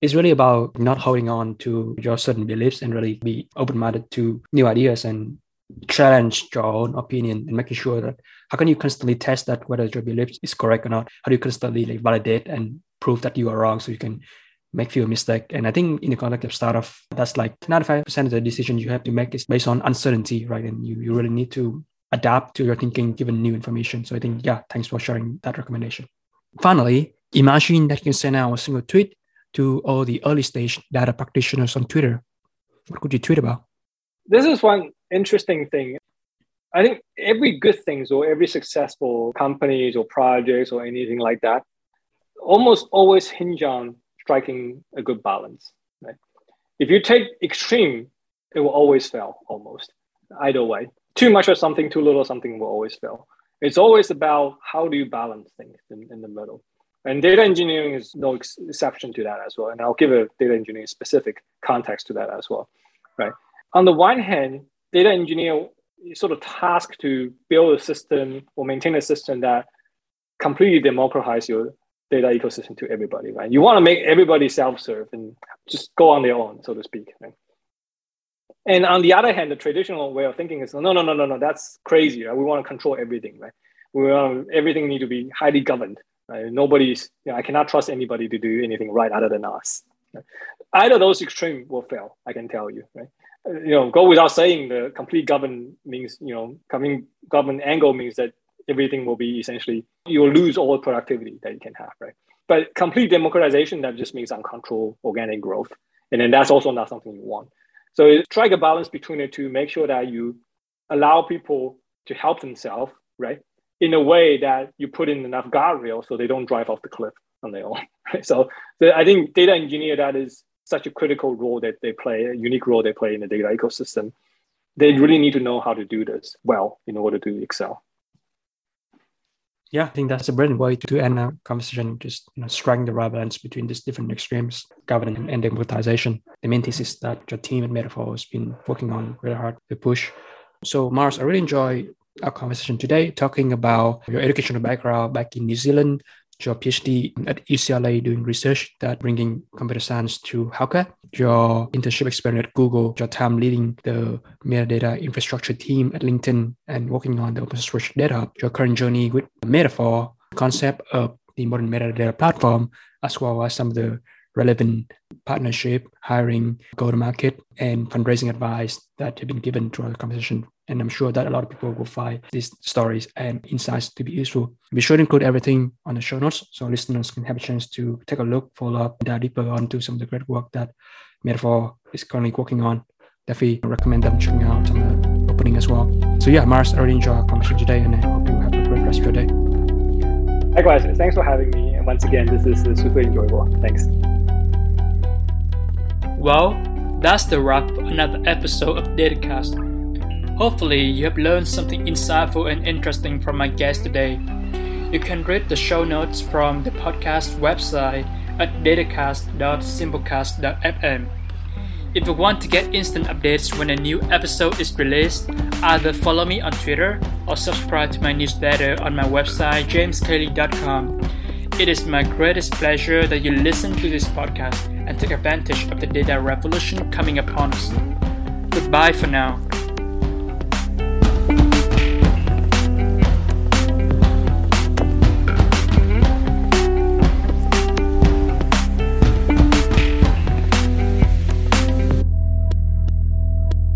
it's really about not holding on to your certain beliefs and really be open-minded to new ideas and challenge your own opinion and making sure that how can you constantly test that whether your belief is correct or not? How do you constantly like validate and prove that you are wrong so you can make fewer mistake? And i think in the context of startup that's like 95% of the decision you have to make is based on uncertainty right? And you, you really need to adapt to your thinking given new information. So i think yeah thanks for sharing that recommendation. Finally imagine that you can send out a single tweet to all the early stage data practitioners on twitter. What could you tweet about?
This is one interesting thing. I think every good things or every successful companies or projects or anything like that almost always hinge on striking a good balance. Right? If you take extreme, it will always fail almost either way. Too much of something, too little of something will always fail. It's always about how do you balance things in, in the middle. And data engineering is no ex- exception to that as well. And I'll give a data engineering specific context to that as well. Right. On the one hand, data engineer is sort of tasked to build a system or maintain a system that completely democratize your data ecosystem to everybody, right? You want to make everybody self-serve and just go on their own, so to speak. Right? And on the other hand, the traditional way of thinking is no, no, no, no, no, that's crazy. Right? We want to control everything, right? We want everything need to be highly governed. Right? Nobody's, you know, I cannot trust anybody to do anything right other than us. Right? Either those extreme will fail, I can tell you, right? You know, go without saying the complete govern means, you know, coming government angle means that everything will be essentially, you will lose all productivity that you can have, right? But complete democratization, that just means uncontrolled organic growth. And then that's also not something you want. So strike a balance between the two, make sure that you allow people to help themselves, right? In a way that you put in enough guardrails so they don't drive off the cliff on their own. [laughs] Right? So, so I think data engineer that is such a critical role that they play, a unique role they play in the data ecosystem. They really need to know how to do this well in order to excel.
Yeah, I think that's a brilliant way to end our conversation, just you know, striking the right balance between these different extremes, governance and democratization. The main thesis that your team at Metaphor has been working on really hard to push. So, Mars, I really enjoy our conversation today, talking about your educational background back in New Zealand, your PhD at UCLA doing research that bringing computer science to healthcare, your internship experience at Google, your time leading the metadata infrastructure team at LinkedIn and working on the open source data, your current journey with Metaphor, concept of the modern metadata platform, as well as some of the relevant partnership, hiring, go to market, and fundraising advice that have been given throughout the conversation and I'm sure that a lot of people will find these stories and insights to be useful. Be sure to include everything on the show notes so listeners can have a chance to take a look, follow up, dive deeper onto some of the great work that Metaphor is currently working on. Definitely recommend them checking out some of the opening as well. So yeah, Mars, I really enjoyed our conversation today and I hope you have a great rest of your day.
Likewise, thanks for having me. And once again, this is super enjoyable. Thanks.
Well, that's the wrap for another episode of Datacast. Hopefully, you have learned something insightful and interesting from my guest today. You can read the show notes from the podcast website at datacast.simplecast.fm. If you want to get instant updates when a new episode is released, either follow me on Twitter or subscribe to my newsletter on my website jameskle.com. It is my greatest pleasure that you listen to this podcast and take advantage of the data revolution coming upon us. Goodbye for now.